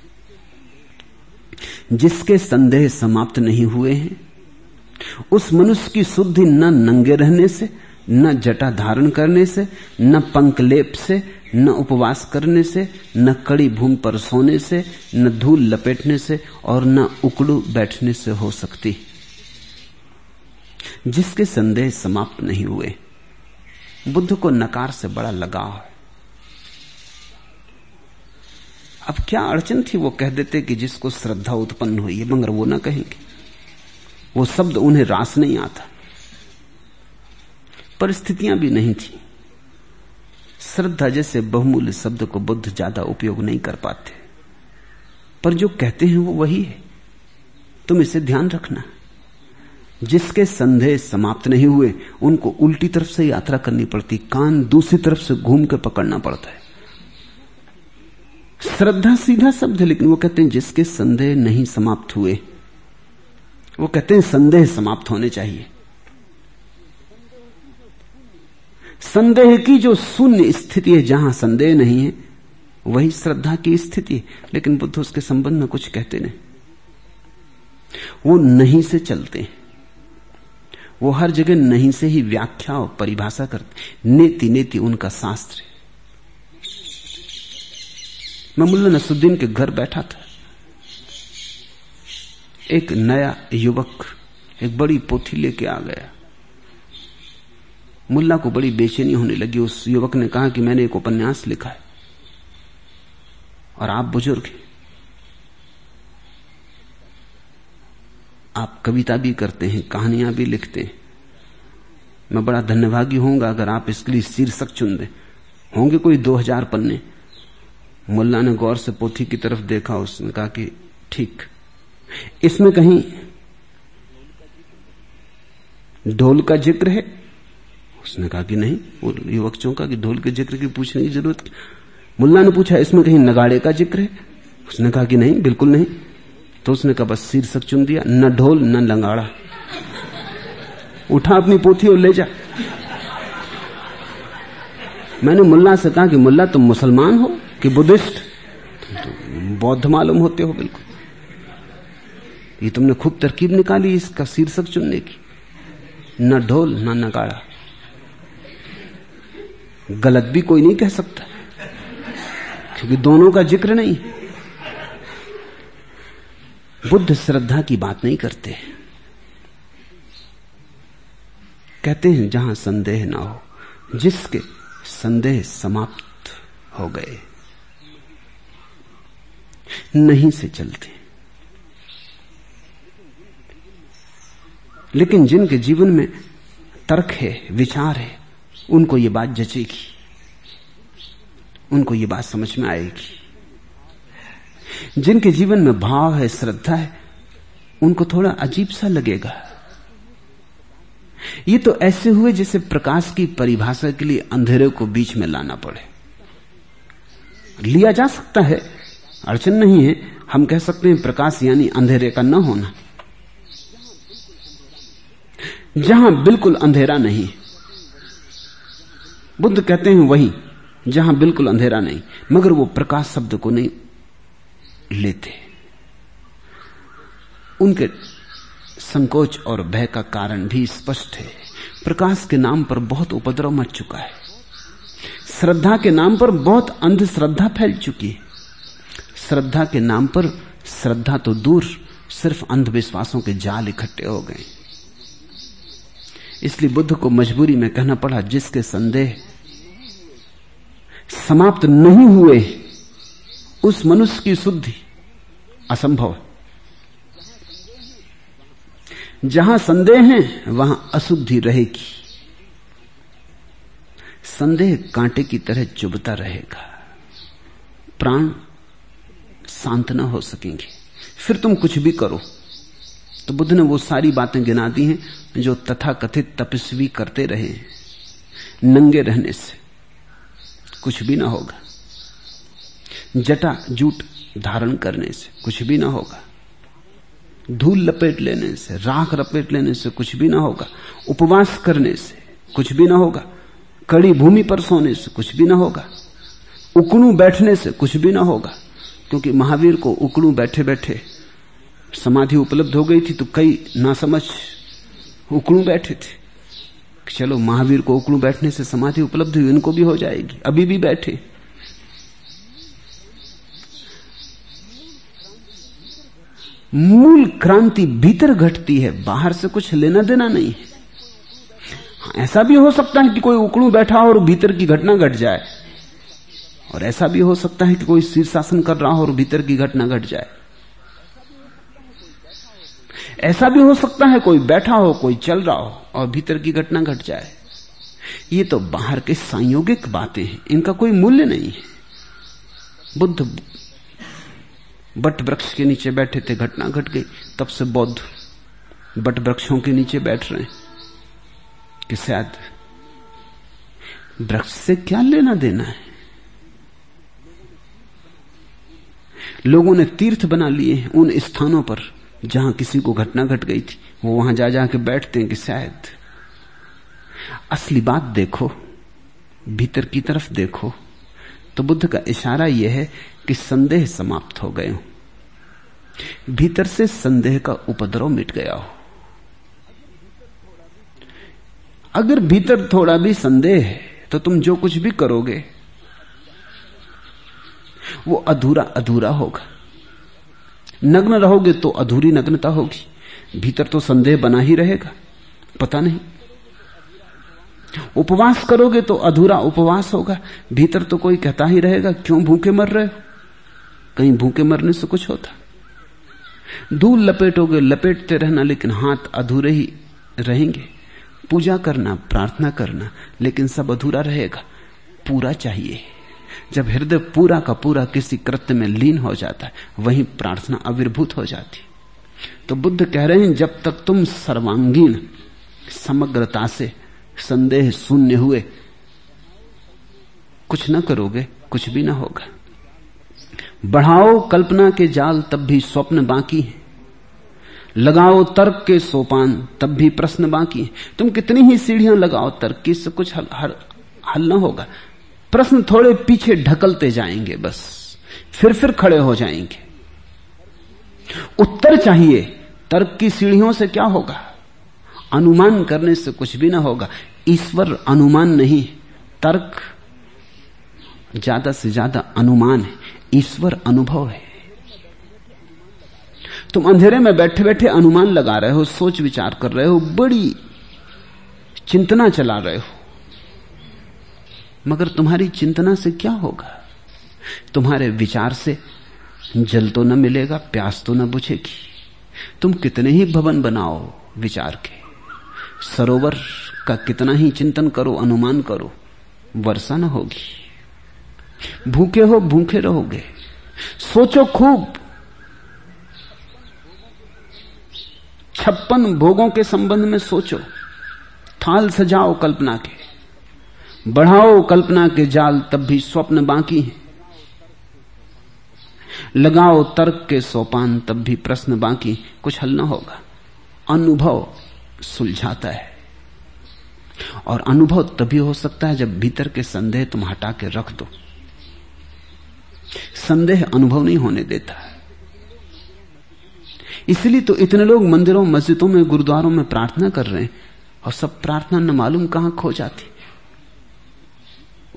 जिसके संदेह समाप्त नहीं हुए हैं, उस मनुष्य की शुद्धि न नंगे रहने से, न जटा धारण करने से, न पंकलेप से, न उपवास करने से, न कड़ी भूमि पर सोने से, न धूल लपेटने से और न उकड़ू बैठने से हो सकती। जिसके संदेह समाप्त नहीं हुए, बुद्ध को नकार से बड़ा लगाव है। अब क्या अड़चन थी वो कह देते कि जिसको श्रद्धा उत्पन्न हुई है, मगर वो ना कहेंगे। वो शब्द उन्हें रास नहीं आता। परिस्थितियाँ भी नहीं थी। श्रद्धा जैसे बहुमूल्य शब्द को बुद्ध ज़्यादा उपयोग नहीं कर पाते। पर जो कहते हैं वो वही है। तुम इसे ध्यान रखना। जिसके संदेह समाप्त नहीं हुए, उनको उल्टी तरफ़ से यात्रा करनी पड़ती, कान दूसरी तरफ़ से घूम कर पकड़ना पड़ता है। श्रद्धा सीधा शब्द है लेकिन वो कहते हैं, जिसके संदेह नहीं समाप्त हुए। वो कहते हैं, संदेह समाप्त होने चाहिए। संदेह की जो शून्य स्थिति है, जहाँ संदेह नहीं है, वही श्रद्धा की स्थिति है। लेकिन बुद्ध उसके संबंध में कुछ कहते नहीं। वो नहीं से चलते हैं। वो हर जगह नहीं से ही व्याख्या और परिभाषा करते नेति नेति उनका शास्त्र मैं मुल्ला नसुद्दीन के घर बैठा था। एक नया युवक, एक बड़ी पोथी लेके आ गया। मुल्ला को बड़ी बेचैनी होने लगी। उस युवक ने कहा कि मैंने एक उपन्यास लिखा है। और आप बुज़ुर्ग हैं। आप कविता भी करते हैं, कहानियाँ भी लिखते हैं। मैं बड़ा धन्यवादी होऊँगा अगर आप इसके लिए शीर्षक चुन दें। होंगे कोई दो हज़ार पन्ने। मुल्ला ने गौर से पोथी की तरफ़ देखा, उसने कहा कि ठीक। इसमें कहीं ढोल का ज़िक्र है? उसने कहा कि नहीं, वो युवक चौंका कि ढोल के ज़िक्र की पूछने की ज़रूरत मुल्ला ने पूछा, इसमें कहीं नगाड़े का ज़िक्र है? उसने कहा कि नहीं, बिल्कुल नहीं। तो उसने कहा, बस शीर्षक चुन दिया, न ढोल, न लंगाड़ा। उठा अपनी पोथी और ले जा। मैंने मुल्ला से कहा कि मुल्ला, तुम मुसलमान हो? कि बुद्धिस्ट? तो बौद्ध मालूम होते हो बिल्कुल। ये तुमने खूब तरकीब निकाली इसका शीर्षक चुनने की। न ढोल, न नगाड़ा। गलत भी कोई नहीं कह सकता, क्योंकि दोनों का ज़िक्र नहीं। बुद्ध श्रद्धा की बात नहीं करते। कहते हैं, जहाँ संदेह ना हो, जिसके संदेह समाप्त हो गए। नहीं से चलते। लेकिन जिनके जीवन में तर्क है, विचार है, उनको ये बात जचेगी। उनको ये बात समझ में आएगी। जिनके जीवन में भाव है, श्रद्धा है, उनको थोड़ा अजीब सा लगेगा। ये तो ऐसे हुए जैसे प्रकाश की परिभाषा के लिए अंधेरे को बीच में लाना पड़े। लिया जा सकता है अड़चन नहीं है। हम कह सकते हैं प्रकाश यानी अंधेरे का न होना। जहाँ बिल्कुल अंधेरा नहीं। बुद्ध कहते हैं वही, जहाँ बिल्कुल अंधेरा नहीं, मगर वो प्रकाश शब्द को नहीं लेते। उनके संकोच और भय का कारण भी स्पष्ट है। प्रकाश के नाम पर बहुत उपद्रव मच चुका है। श्रद्धा के नाम पर बहुत अंधश्रद्धा फैल चुकी है। श्रद्धा के नाम पर श्रद्धा तो दूर, सिर्फ़ अंधविश्वासों के जाल इकट्ठे हो गए। इसलिए बुद्ध को मजबूरी में कहना पड़ा, जिसके संदेह समाप्त नहीं हुए, उस मनुष्य की शुद्धि असंभव जहाँ संदेह है, वहाँ अशुद्धि रहेगी। संदेह कांटे की तरह चुभता रहेगा। प्राण शांत ना हो सकेंगे। फिर तुम कुछ भी करो। तो बुद्ध ने वो सारी बातें गिना दी हैं, जो तथाकथित तपस्वी करते रहे नंगे रहने से कुछ भी ना होगा। जटा जूट धारण करने से कुछ भी ना होगा। धूल लपेट लेने से, राख लपेट लेने से कुछ भी ना होगा। उपवास करने से कुछ भी ना होगा। कड़ी भूमि पर सोने से कुछ भी ना होगा। उकड़ू बैठने से कुछ भी ना होगा। क्योंकि महावीर को उकड़ू बैठे बैठे समाधि उपलब्ध हो गई थी तो कई ना समझ उकड़ू बैठे थे। चलो महावीर को उकड़ू बैठने से समाधि उपलब्ध हुई इनको भी हो जाएगी। अभी भी बैठे। मूल क्रांति भीतर घटती है बाहर से कुछ लेना देना नहीं है। हाँ, ऐसा भी हो सकता है कि कोई उकड़ू बैठा हो और भीतर की घटना घट जाए। और ऐसा भी हो सकता है कि कोई शीर्षासन कर रहा हो और भीतर की घटना घट जाए। ऐसा भी हो सकता है कोई बैठा हो, कोई चल रहा हो और भीतर की घटना घट जाए। ये तो बाहर के संयोगिक बातें हैं, इनका कोई मूल्य नहीं है। बुद्ध बट वृक्ष के नीचे बैठे थे, घटना घट गई, तब से बौद्ध बट वृक्षों के नीचे बैठ रहे हैं कि शायद वृक्ष से क्या लेना देना है? लोगों ने तीर्थ बना लिए हैं उन स्थानों पर जहाँ किसी को घटना घट गट गई थी। वो वहाँ जा जाके बैठते हैं कि शायद असली बात देखो, भीतर की तरफ़ देखो। तो बुद्ध का इशारा यह है कि संदेह समाप्त हो गए हो। भीतर से संदेह का उपद्रव मिट गया हो। अगर भीतर थोड़ा भी संदेह है तो तुम जो कुछ भी करोगे वो अधूरा अधूरा होगा। नग्न रहोगे तो अधूरी नग्नता होगी। भीतर तो संदेह बना ही रहेगा। पता नहीं। उपवास करोगे तो अधूरा उपवास होगा। भीतर तो कोई कहता ही रहेगा, क्यों भूखे मर रहे हो? कहीं भूखे मरने से कुछ होता। धूल लपेटोगे, लपेटते रहना, लेकिन हाथ अधूरे ही रहेंगे। पूजा करना, प्रार्थना करना, लेकिन सब अधूरा रहेगा। पूरा चाहिए। जब हृदय पूरा का पूरा किसी कृत्य में लीन हो जाता है वहीं प्रार्थना आविर्भूत हो जाती तो बुद्ध कह रहे हैं जब तक तुम सर्वांगीण समग्रता से संदेह शून्य हुए कुछ न करोगे कुछ भी ना होगा। बढ़ाओ कल्पना के जाल तब भी स्वप्न बाकी है। लगाओ तर्क के सोपान तब भी प्रश्न बाकी है। तुम कितनी ही सीढ़ियाँ लगाओ तर्क की कुछ हल, हल, हल न होगा। प्रश्न थोड़े पीछे ढकलते जाएँगे बस, फिर फिर खड़े हो जाएँगे। उत्तर चाहिए, तर्क की सीढ़ियों से क्या होगा? अनुमान करने से कुछ भी ना होगा। ईश्वर अनुमान नहीं तर्क ज़्यादा से ज़्यादा अनुमान है, ईश्वर अनुभव है। तुम अंधेरे में बैठे बैठे अनुमान लगा रहे हो, सोच विचार कर रहे हो, बड़ी चिंतना चला रहे हो। मगर तुम्हारी चिंतना से क्या होगा? तुम्हारे विचार से जल तो न मिलेगा, प्यास तो न बुझेगी। तुम कितने ही भवन बनाओ विचार के। सरोवर का कितना ही चिंतन करो, अनुमान करो, वर्षा न होगी। भूखे हो, भूखे रहोगे। सोचो खूब। छप्पन भोगों के संबंध में सोचो। थाल सजाओ कल्पना के। बढ़ाओ कल्पना के जाल, तब भी स्वप्न बाकी है। लगाओ तर्क के सोपान, तब भी प्रश्न बाकी कुछ हल न होगा। अनुभव सुलझाता है। और अनुभव तभी हो सकता है जब भीतर के संदेह तुम हटा के रख दो। संदेह अनुभव नहीं होने देता। इसलिए तो इतने लोग मंदिरों, मस्जिदों में, गुरुद्वारों में प्रार्थना कर रहे हैं। और सब प्रार्थना न मालूम कहाँ खो जाती।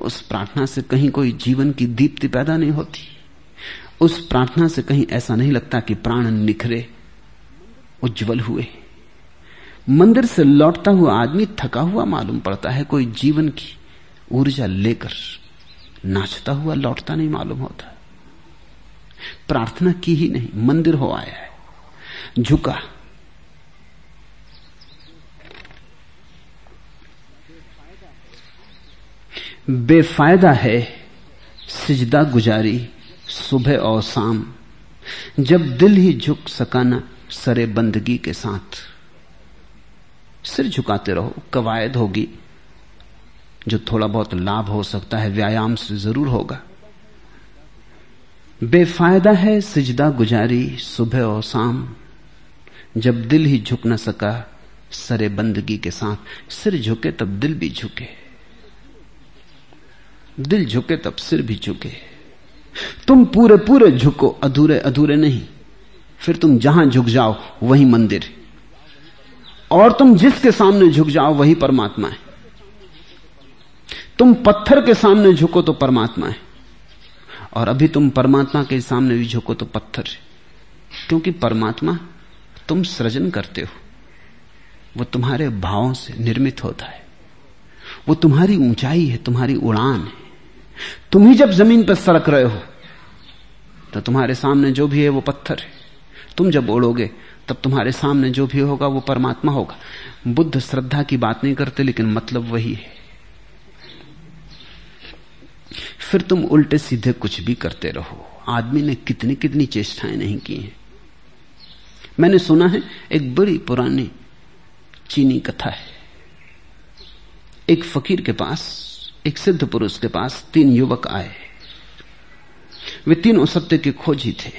उस प्रार्थना से कहीं कोई जीवन की दीप्ति पैदा नहीं होती। उस प्रार्थना से कहीं ऐसा नहीं लगता कि प्राण निखरे, उज्जवल हुए। मंदिर से लौटता हुआ आदमी थका हुआ मालूम पड़ता है, कोई जीवन की ऊर्जा लेकर नाचता हुआ लौटता नहीं मालूम होता। प्रार्थना की ही नहीं, मंदिर हो आया है। झुका बेफायदा है सिजदा गुजारी सुबह और शाम, जब दिल ही झुक सका ना सरे बंदगी के साथ। सिर झुकाते रहो, कवायद होगी। जो थोड़ा बहुत लाभ हो सकता है, व्यायाम से ज़रूर होगा। बेफायदा है सिजदा गुजारी सुबह और शाम, जब दिल ही झुक न सका सरे बंदगी के साथ। सिर झुके तब दिल भी झुके। दिल झुके तब सिर भी झुके। तुम पूरे पूरे झुको, अधूरे अधूरे नहीं। फिर तुम जहाँ झुक जाओ, वही मंदिर। और तुम जिसके सामने झुक जाओ, वही परमात्मा है। तुम पत्थर के सामने झुको तो परमात्मा है। और अभी तुम परमात्मा के सामने भी झुको तो पत्थर क्योंकि परमात्मा तुम सृजन करते हो। वो तुम्हारे भावों से निर्मित होता है। वो तुम्हारी ऊंचाई है, तुम्हारी उड़ान है। तुम ही जब ज़मीन पर सड़क रहे हो तो तुम्हारे सामने जो भी है वो पत्थर है। तुम जब उड़ोगे तब तुम्हारे सामने जो भी होगा वो परमात्मा होगा। बुद्ध श्रद्धा की बात नहीं करते, लेकिन मतलब वही है। फिर तुम उल्टे सीधे कुछ भी करते रहो। आदमी ने कितनी कितनी चेष्टाएँ नहीं की हैं। मैंने सुना है, एक बड़ी पुरानी चीनी कथा है। एक फकीर के पास एक सिद्ध पुरुष के पास तीन युवक आए। वे तीनों सत्य के खोजी थे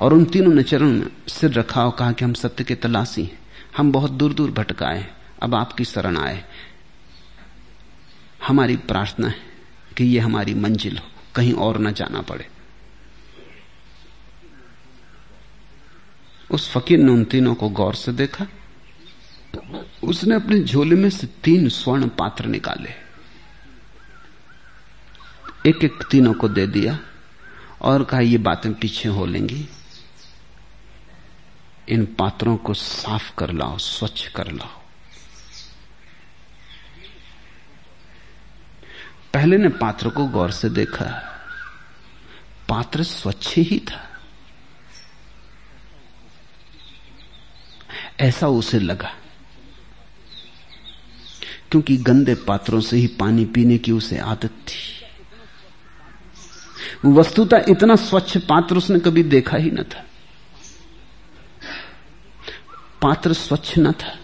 और उन तीनों ने चरण में सिर रखा और कहा कि हम सत्य के तलाशी हैं। हम बहुत दूर दूर भटकाए अब आपकी शरण आए। हमारी प्रार्थना है कि ये हमारी मंजिल हो। कहीं और न जाना पड़े। उस फकीर ने उन तीनों को गौर से देखा। उसने अपने झोले में से तीन स्वर्ण पात्र निकाले। एक एक तीनों को दे दिया और कहा, ये बातें पीछे हो लेंगी। इन पात्रों को साफ़ कर लाओ, स्वच्छ कर लाओ। पहले ने पात्र को गौर से देखा। पात्र स्वच्छ ही था। ऐसा उसे लगा, क्योंकि गंदे पात्रों से ही पानी पीने की उसे आदत थी। वस्तुतः इतना स्वच्छ पात्र उसने कभी देखा ही न था। पात्र स्वच्छ न था।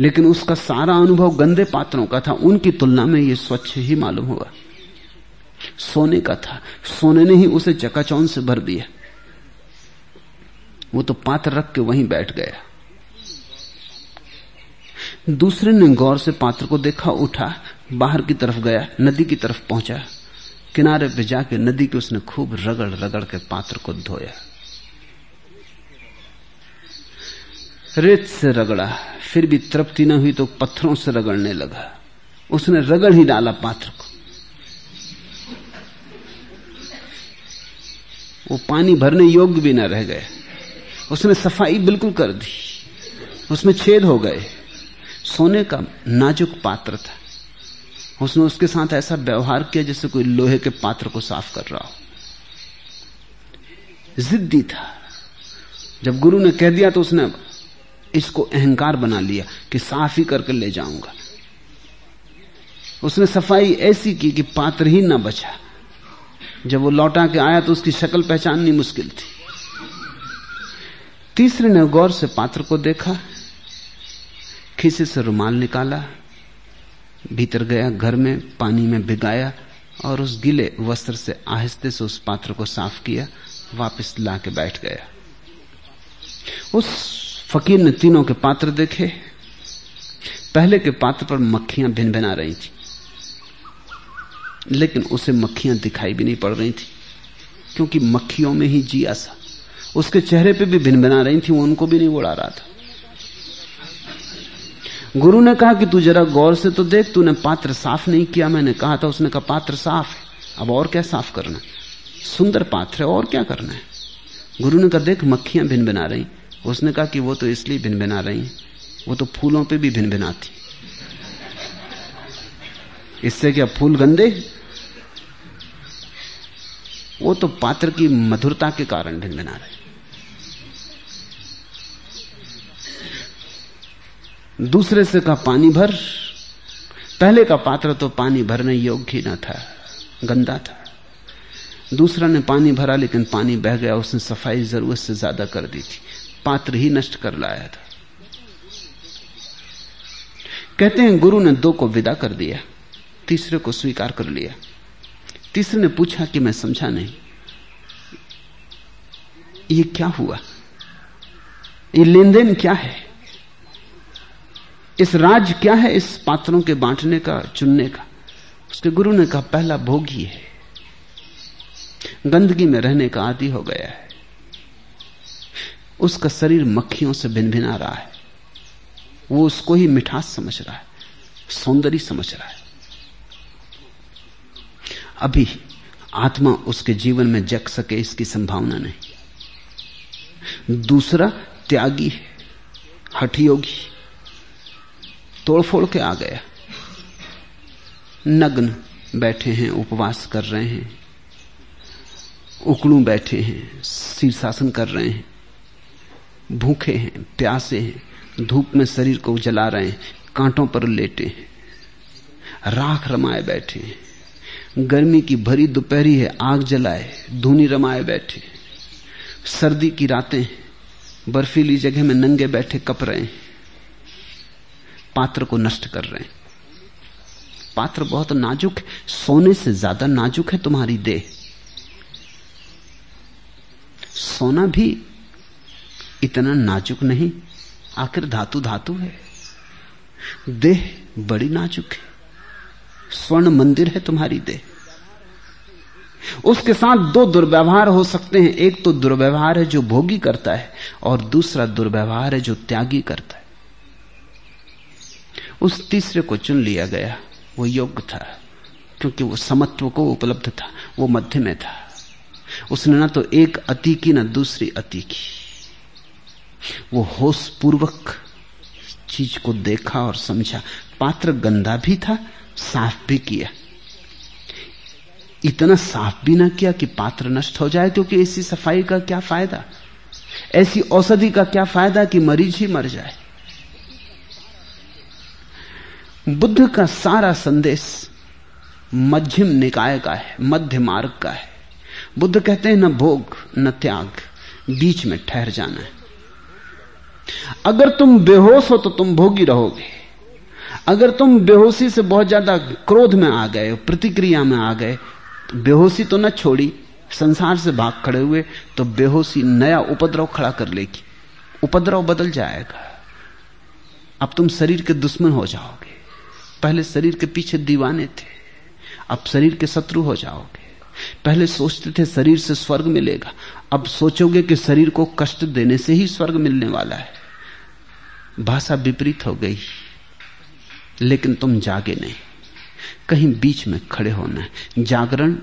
लेकिन उसका सारा अनुभव गंदे पात्रों का था। उनकी तुलना में यह स्वच्छ ही मालूम हुआ। सोने का था। सोने ने ही उसे चकाचौन से भर दिया। वो तो पात्र रख के वहीं बैठ गया। दूसरे ने गौर से पात्र को देखा, उठा, बाहर की तरफ़ गया, नदी की तरफ़ पहुँचा। किनारे पे जाके नदी के उसने खूब रगड़ रगड़ के पात्र को धोया। रेत से रगड़ा, फिर भी तृप्ति न हुई तो पत्थरों से रगड़ने लगा। उसने रगड़ ही डाला पात्र को। वो पानी भरने योग्य भी न रह गए। उसने सफ़ाई बिल्कुल कर दी। उसमें छेद हो गए। सोने का नाजुक पात्र था। उसने उसके साथ ऐसा व्यवहार किया जैसे कोई लोहे के पात्र को साफ़ कर रहा हो। जिद्दी था। जब गुरु ने कह दिया तो उसने इसको अहंकार बना लिया कि साफ़ ही करके ले जाऊँगा। उसने सफ़ाई ऐसी की कि पात्र ही ना बचा। जब वो लौटा के आया तो उसकी शक्ल पहचाननी मुश्किल थी। तीसरे ने गौर से पात्र को देखा, खीसे से रुमाल निकाला भीतर गया, घर में पानी में भिगाया और उस गिले वस्त्र से आहिस्ते से उस पात्र को साफ़ किया, वापस ला के बैठ गया। उस फकीर ने तीनों के पात्र देखे। पहले के पात्र पर मक्खियाँ भिन भिना रही थी, लेकिन उसे मक्खियाँ दिखाई भी नहीं पड़ रही थी, क्योंकि मक्खियों में ही जिया सा। उसके चेहरे पे भी भिन भिना रही थी, वो उनको भी नहीं उड़ा रहा था। गुरु ने कहा कि तू जरा गौर से तो देख, तूने पात्र साफ़ नहीं किया, मैंने कहा था उसने कहा, पात्र साफ़ है। अब और क्या साफ़ करना सुंदर पात्र है, और क्या करना है? गुरु ने कहा, देख, मक्खियाँ भिन भिना रही। उसने कहा कि वो तो इसलिए भिन भिना रही वो तो फूलों पे भी भिन भिनाती इससे क्या फूल गंदे वो तो पात्र की मधुरता के कारण भिन भिना रहे। दूसरे से कहा पानी भर, पहले का पात्र तो पानी भरने योग्य ही न था, गंदा था। दूसरा ने पानी भरा, लेकिन पानी बह गया, उसने सफ़ाई ज़रूरत से ज़्यादा कर दी थी। पात्र ही नष्ट कर लाया था। कहते हैं, गुरु ने दो को विदा कर दिया, तीसरे को स्वीकार कर लिया। तीसरे ने पूछा कि मैं समझा नहीं, ये क्या हुआ? ये लेन देन क्या है? इस राज क्या है? इस पात्रों के बांटने का, चुनने का। उसके गुरु ने कहा, पहला भोगी है। गंदगी में रहने का आदि हो गया है। उसका शरीर मक्खियों से भिन भिना रहा है। वो उसको ही मिठास समझ रहा है, सौंदर्य समझ रहा है। अभी आत्मा उसके जीवन में जग सके, इसकी संभावना नहीं। दूसरा त्यागी है, हठयोगी। तोड़फोड़ के आ गया। नग्न बैठे हैं, उपवास कर रहे हैं। उकड़ू बैठे हैं, शीर्षासन कर रहे हैं। भूखे हैं, प्यासे हैं, धूप में शरीर को जला रहे हैं, कांटों पर लेटे हैं। राख रमाए बैठे हैं। गर्मी की भरी दोपहरी है, आग जलाए, धूनी रमाए बैठे सर्दी की रातें बर्फीली जगह में नंगे बैठे कप रहे हैं। पात्र को नष्ट कर रहे हैं। पात्र बहुत नाजुक सोने से ज़्यादा नाजुक है तुम्हारी देह। सोना भी इतना नाजुक नहीं, आखिर धातु धातु है। देह बड़ी नाजुक है। स्वर्ण मंदिर है तुम्हारी देह। उसके साथ दो दुर्व्यवहार हो सकते हैं। एक तो दुर्व्यवहार है जो भोगी करता है, और दूसरा दुर्व्यवहार है जो त्यागी करता है। उस तीसरे को चुन लिया गया। वो योग्य था, क्योंकि वो समत्व को उपलब्ध था, वो मध्य में था। उसने ना तो एक अति की, ना दूसरी अति की। वो होश पूर्वक चीज़ को देखा और समझा। पात्र गंदा भी था, साफ़ भी किया। इतना साफ़ भी ना किया कि पात्र नष्ट हो जाए, क्योंकि ऐसी सफ़ाई का क्या फ़ायदा? ऐसी औषधि का क्या फ़ायदा कि मरीज़ ही मर जाए? बुद्ध का सारा संदेश मध्यम निकाय का है, मध्य मार्ग का है। बुद्ध कहते हैं, न भोग, न त्याग, बीच में ठहर जाना है। अगर तुम बेहोश हो तो तुम भोगी रहोगे। अगर तुम बेहोशी से बहुत ज़्यादा क्रोध में आ गए, प्रतिक्रिया में आ गए तो बेहोशी तो न छोड़ी, संसार से भाग खड़े हुए तो बेहोशी नया उपद्रव खड़ा कर लेगी। उपद्रव बदल जाएगा। अब तुम शरीर के दुश्मन हो जाओगे। पहले शरीर के पीछे दीवाने थे। अब शरीर के शत्रु हो जाओगे। पहले सोचते थे शरीर से स्वर्ग मिलेगा। अब सोचोगे कि शरीर को कष्ट देने से ही स्वर्ग मिलने वाला है। भाषा विपरीत हो गई। लेकिन तुम जागे नहीं। कहीं बीच में खड़े होना है। जागरण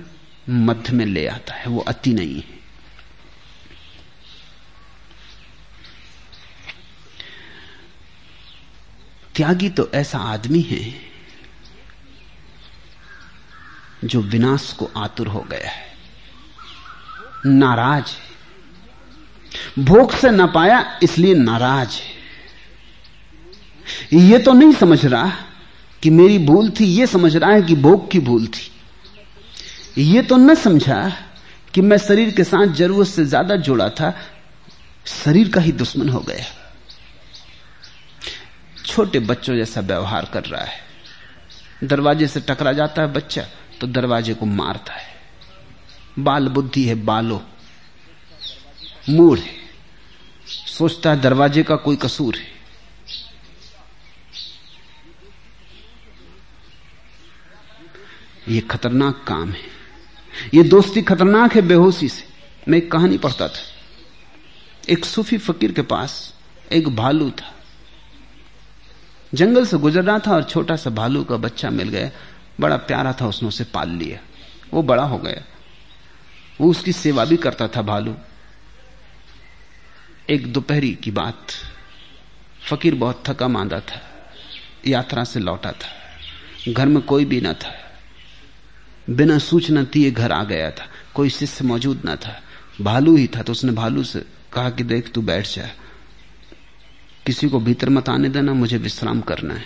मध्य में ले आता है। वो अति नहीं है। त्यागी तो ऐसा आदमी है जो विनाश को आतुर हो गया है। नाराज़ है। भोग से न पाया, इसलिए नाराज़ है। यह तो नहीं समझ रहा कि मेरी भूल थी यह समझ रहा है कि भोग की भूल थी। यह तो न समझा कि मैं शरीर के साथ ज़रूरत से ज़्यादा जुड़ा था, शरीर का ही दुश्मन हो गया। छोटे बच्चों जैसा व्यवहार कर रहा है। दरवाजे से टकरा जाता है बच्चा। तो दरवाजे को मारता है। बाल बुद्धि है, बालो। मूड है। सोचता है दरवाजे का कोई कसूर है। ये खतरनाक काम है। ये दोस्ती खतरनाक है बेहोशी से। मैं एक कहानी पढ़ता था। एक सूफी फकीर के पास एक भालू था। जंगल से गुजर रहा था और छोटा सा भालू का बच्चा मिल गया। बड़ा प्यारा था, उसने उसे पाल लिया। वो बड़ा हो गया। वो उसकी सेवा भी करता था, भालू। एक दोपहरी की बात। फकीर बहुत थका मांदा था। यात्रा से लौटा था। घर में कोई भी ना था। बिना सूचना दिए घर आ गया था। कोई शिष्य मौजूद ना था। भालू ही था तो उसने भालू से कहा कि देख, तू बैठ जा। किसी को भीतर मत आने देना, मुझे विश्राम करना है।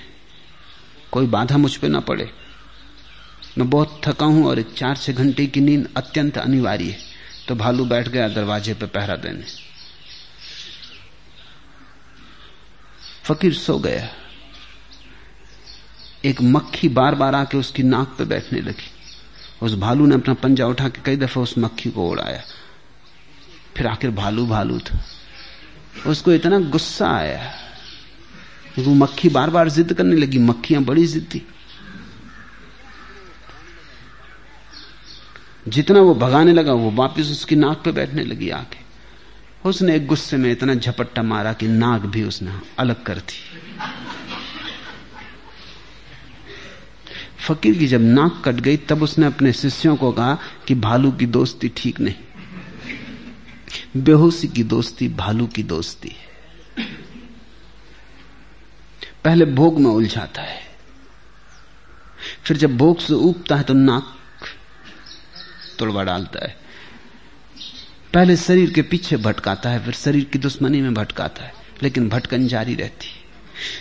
कोई बाधा मुझ पे ना पड़े। मैं बहुत थका हूँ और एक चार छह घंटे की नींद अत्यंत अनिवार्य है। तो भालू बैठ गया दरवाजे पर पहरा देने। फकीर सो गया। एक मक्खी बार बार आके उसकी नाक पे बैठने लगी। उस भालू ने अपना पंजा उठा के कई दफ़ा उस मक्खी को उड़ाया। फिर आखिर भालू भालू था। उसको इतना गुस्सा आया। वो मक्खी बार बार जिद करने लगी। मक्खियाँ बड़ी जिद्दी। जितना वो भगाने लगा, वो वापस उसकी नाक पे बैठने लगी आके। उसने एक गुस्से में इतना झपट्टा मारा कि नाक भी उसने अलग कर दी। फकीर की जब नाक कट गई, तब उसने अपने शिष्यों को कहा कि भालू की दोस्ती ठीक नहीं। बेहोशी की दोस्ती भालू की दोस्ती है। पहले भोग में उलझाता है। फिर जब भोग से उगता है तो नाक तोड़वा डालता है। पहले शरीर के पीछे भटकाता है, फिर शरीर की दुश्मनी में भटकाता है, लेकिन भटकन जारी रहती है।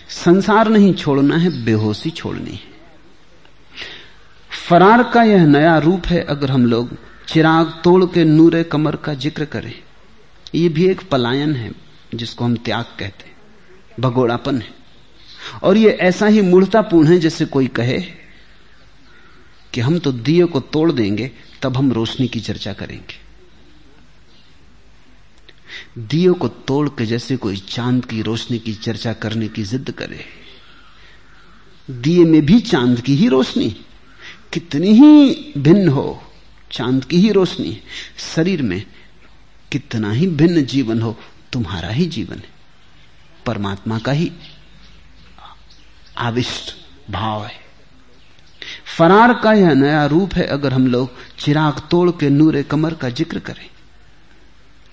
संसार नहीं छोड़ना है, बेहोशी छोड़नी है। फरार का यह नया रूप है, अगर हम लोग चिराग तोड़ के नूरे कमर का ज़िक्र करें। यह भी एक पलायन है, जिसको हम त्याग कहते हैं। भगोड़ापन है। और यह ऐसा ही मूर्तापूर्ण है, जैसे कोई कहे कि हम तो दिए को तोड़ देंगे, तब हम रोशनी की चर्चा करेंगे। दियो को तोड़ के जैसे कोई चाँद की रोशनी की चर्चा करने की जिद करे, दिए में भी चाँद की ही रोशनी, कितनी ही भिन्न हो, चाँद की ही रोशनी, शरीर में कितना ही भिन्न जीवन हो, तुम्हारा ही जीवन है, परमात्मा का ही आविष्ट भाव है। फरार का यह नया रूप है अगर हम लोग चिराग तोड़ के नूरे कमर का ज़िक्र करें।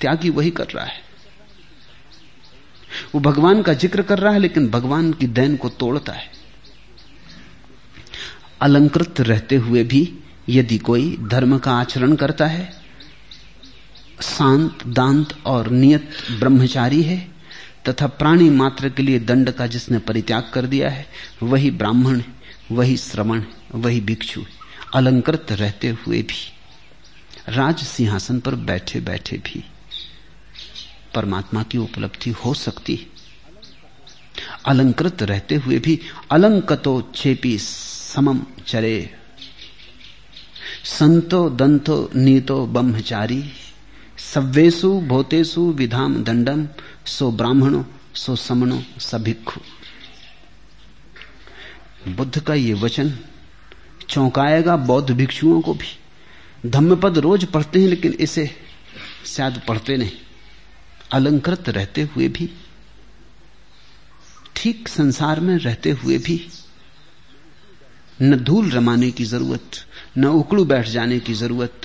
त्यागी वही कर रहा है। वो भगवान का ज़िक्र कर रहा है, लेकिन भगवान की दैन को तोड़ता है। अलंकृत रहते हुए भी यदि कोई धर्म का आचरण करता है, शांत, दांत और नियत ब्रह्मचारी है, तथा प्राणी मात्र के लिए दंड का जिसने परित्याग कर दिया है, वही ब्राह्मण वही श्रवण, वही भिक्षु, अलंकृत रहते हुए भी, राज सिंहासन पर बैठे बैठे भी परमात्मा की उपलब्धि हो सकती अलंकृत रहते हुए भी अलंकतो छेपी समम चरे। संतो दंतो नीतो ब्रह्मचारी सव्वेशु भूतेषु विधाम दंडम, सो ब्राह्मणो, सो समणो सभिक्षु बुद्ध का ये वचन चौंकाएगा बौद्ध भिक्षुओं को भी। धम्मपद रोज पढ़ते हैं, लेकिन इसे शायद पढ़ते नहीं। अलंकृत रहते हुए भी, ठीक संसार में रहते हुए भी, न धूल रमाने की ज़रूरत, न उकड़ू बैठ जाने की ज़रूरत,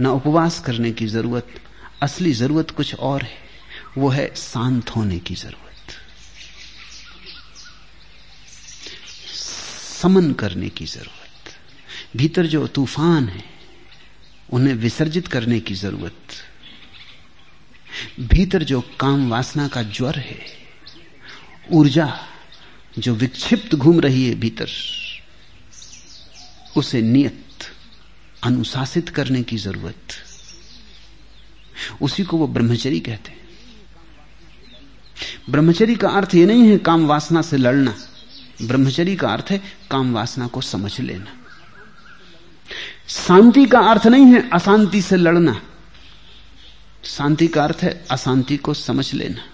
न उपवास करने की ज़रूरत, असली ज़रूरत कुछ और है, वो है शांत होने की ज़रूरत। समन करने की ज़रूरत। भीतर जो तूफ़ान है, उन्हें विसर्जित करने की ज़रूरत। भीतर जो काम वासना का ज्वर है, ऊर्जा जो विक्षिप्त घूम रही है भीतर, उसे नियत, अनुशासित करने की ज़रूरत। उसी को वो ब्रह्मचरी कहते हैं। ब्रह्मचरी का अर्थ ये नहीं है काम वासना से लड़ना। ब्रह्मचरी का अर्थ है काम वासना को समझ लेना। शांति का अर्थ नहीं है अशांति से लड़ना। शांति का अर्थ है अशांति को समझ लेना।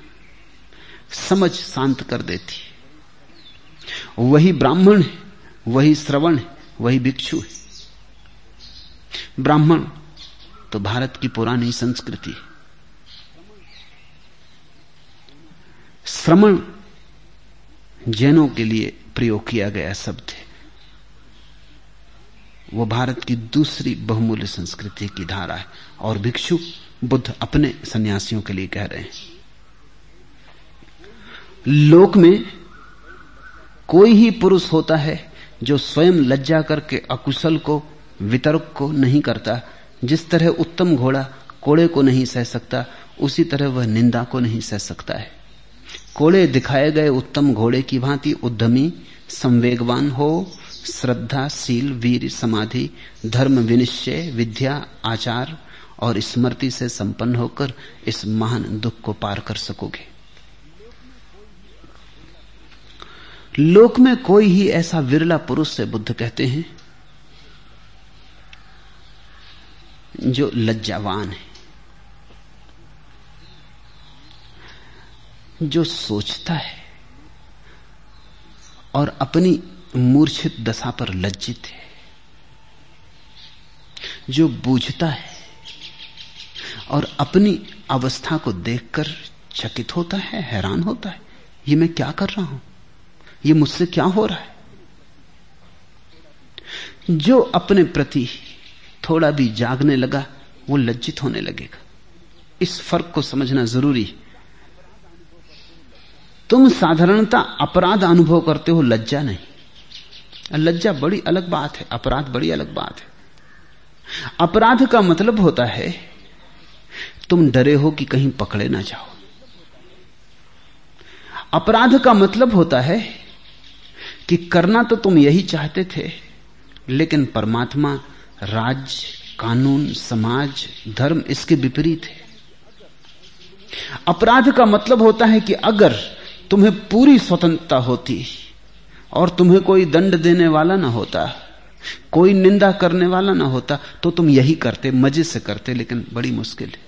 समझ शांत कर देती वही ब्राह्मण है, वही श्रवण है, वही भिक्षु है। ब्राह्मण तो भारत की पुरानी संस्कृति श्रमण जैनों के लिए प्रयोग किया गया शब्द है। वो भारत की दूसरी बहुमूल्य संस्कृति की धारा है और भिक्षु बुद्ध अपने सन्यासियों के लिए कह रहे हैं। लोक में कोई ही पुरुष होता है जो स्वयं लज्जा करके अकुशल को, वितर्क को नहीं करता, जिस तरह उत्तम घोड़ा कोड़े को नहीं सह सकता, उसी तरह वह निंदा को नहीं सह सकता है। कोड़े दिखाए गए उत्तम घोड़े की भांति उद्यमी, संवेगवान हो श्रद्धा शील वीर, समाधि, धर्म, विनिश्चय, विद्या, आचार और स्मृति से संपन्न होकर इस महान दुख को पार कर सकोगे। लोक में कोई ही ऐसा विरला पुरुष से बुद्ध कहते हैं, जो लज्जावान है। जो सोचता है और अपनी मूर्छित दशा पर लज्जित है, जो बूझता है और अपनी अवस्था को देखकर चकित होता है, हैरान होता है, ये मैं क्या कर रहा हूँ? ये मुझसे क्या हो रहा है? जो अपने प्रति थोड़ा भी जागने लगा, वो लज्जित होने लगेगा। इस फ़र्क को समझना ज़रूरी है। तुम साधारणता अपराध अनुभव करते हो, लज्जा नहीं। लज्जा बड़ी अलग बात है, अपराध बड़ी अलग बात है। अपराध का मतलब होता है, तुम डरे हो कि कहीं पकड़े ना जाओ। अपराध का मतलब होता है कि करना तो तुम यही चाहते थे, लेकिन परमात्मा, राज, कानून, समाज, धर्म इसके विपरीत है। अपराध का मतलब होता है कि अगर तुम्हें पूरी स्वतंत्रता होती और तुम्हें कोई दंड देने वाला ना होता, कोई निंदा करने वाला ना होता तो तुम यही करते, मज़े से करते, लेकिन बड़ी मुश्किल है।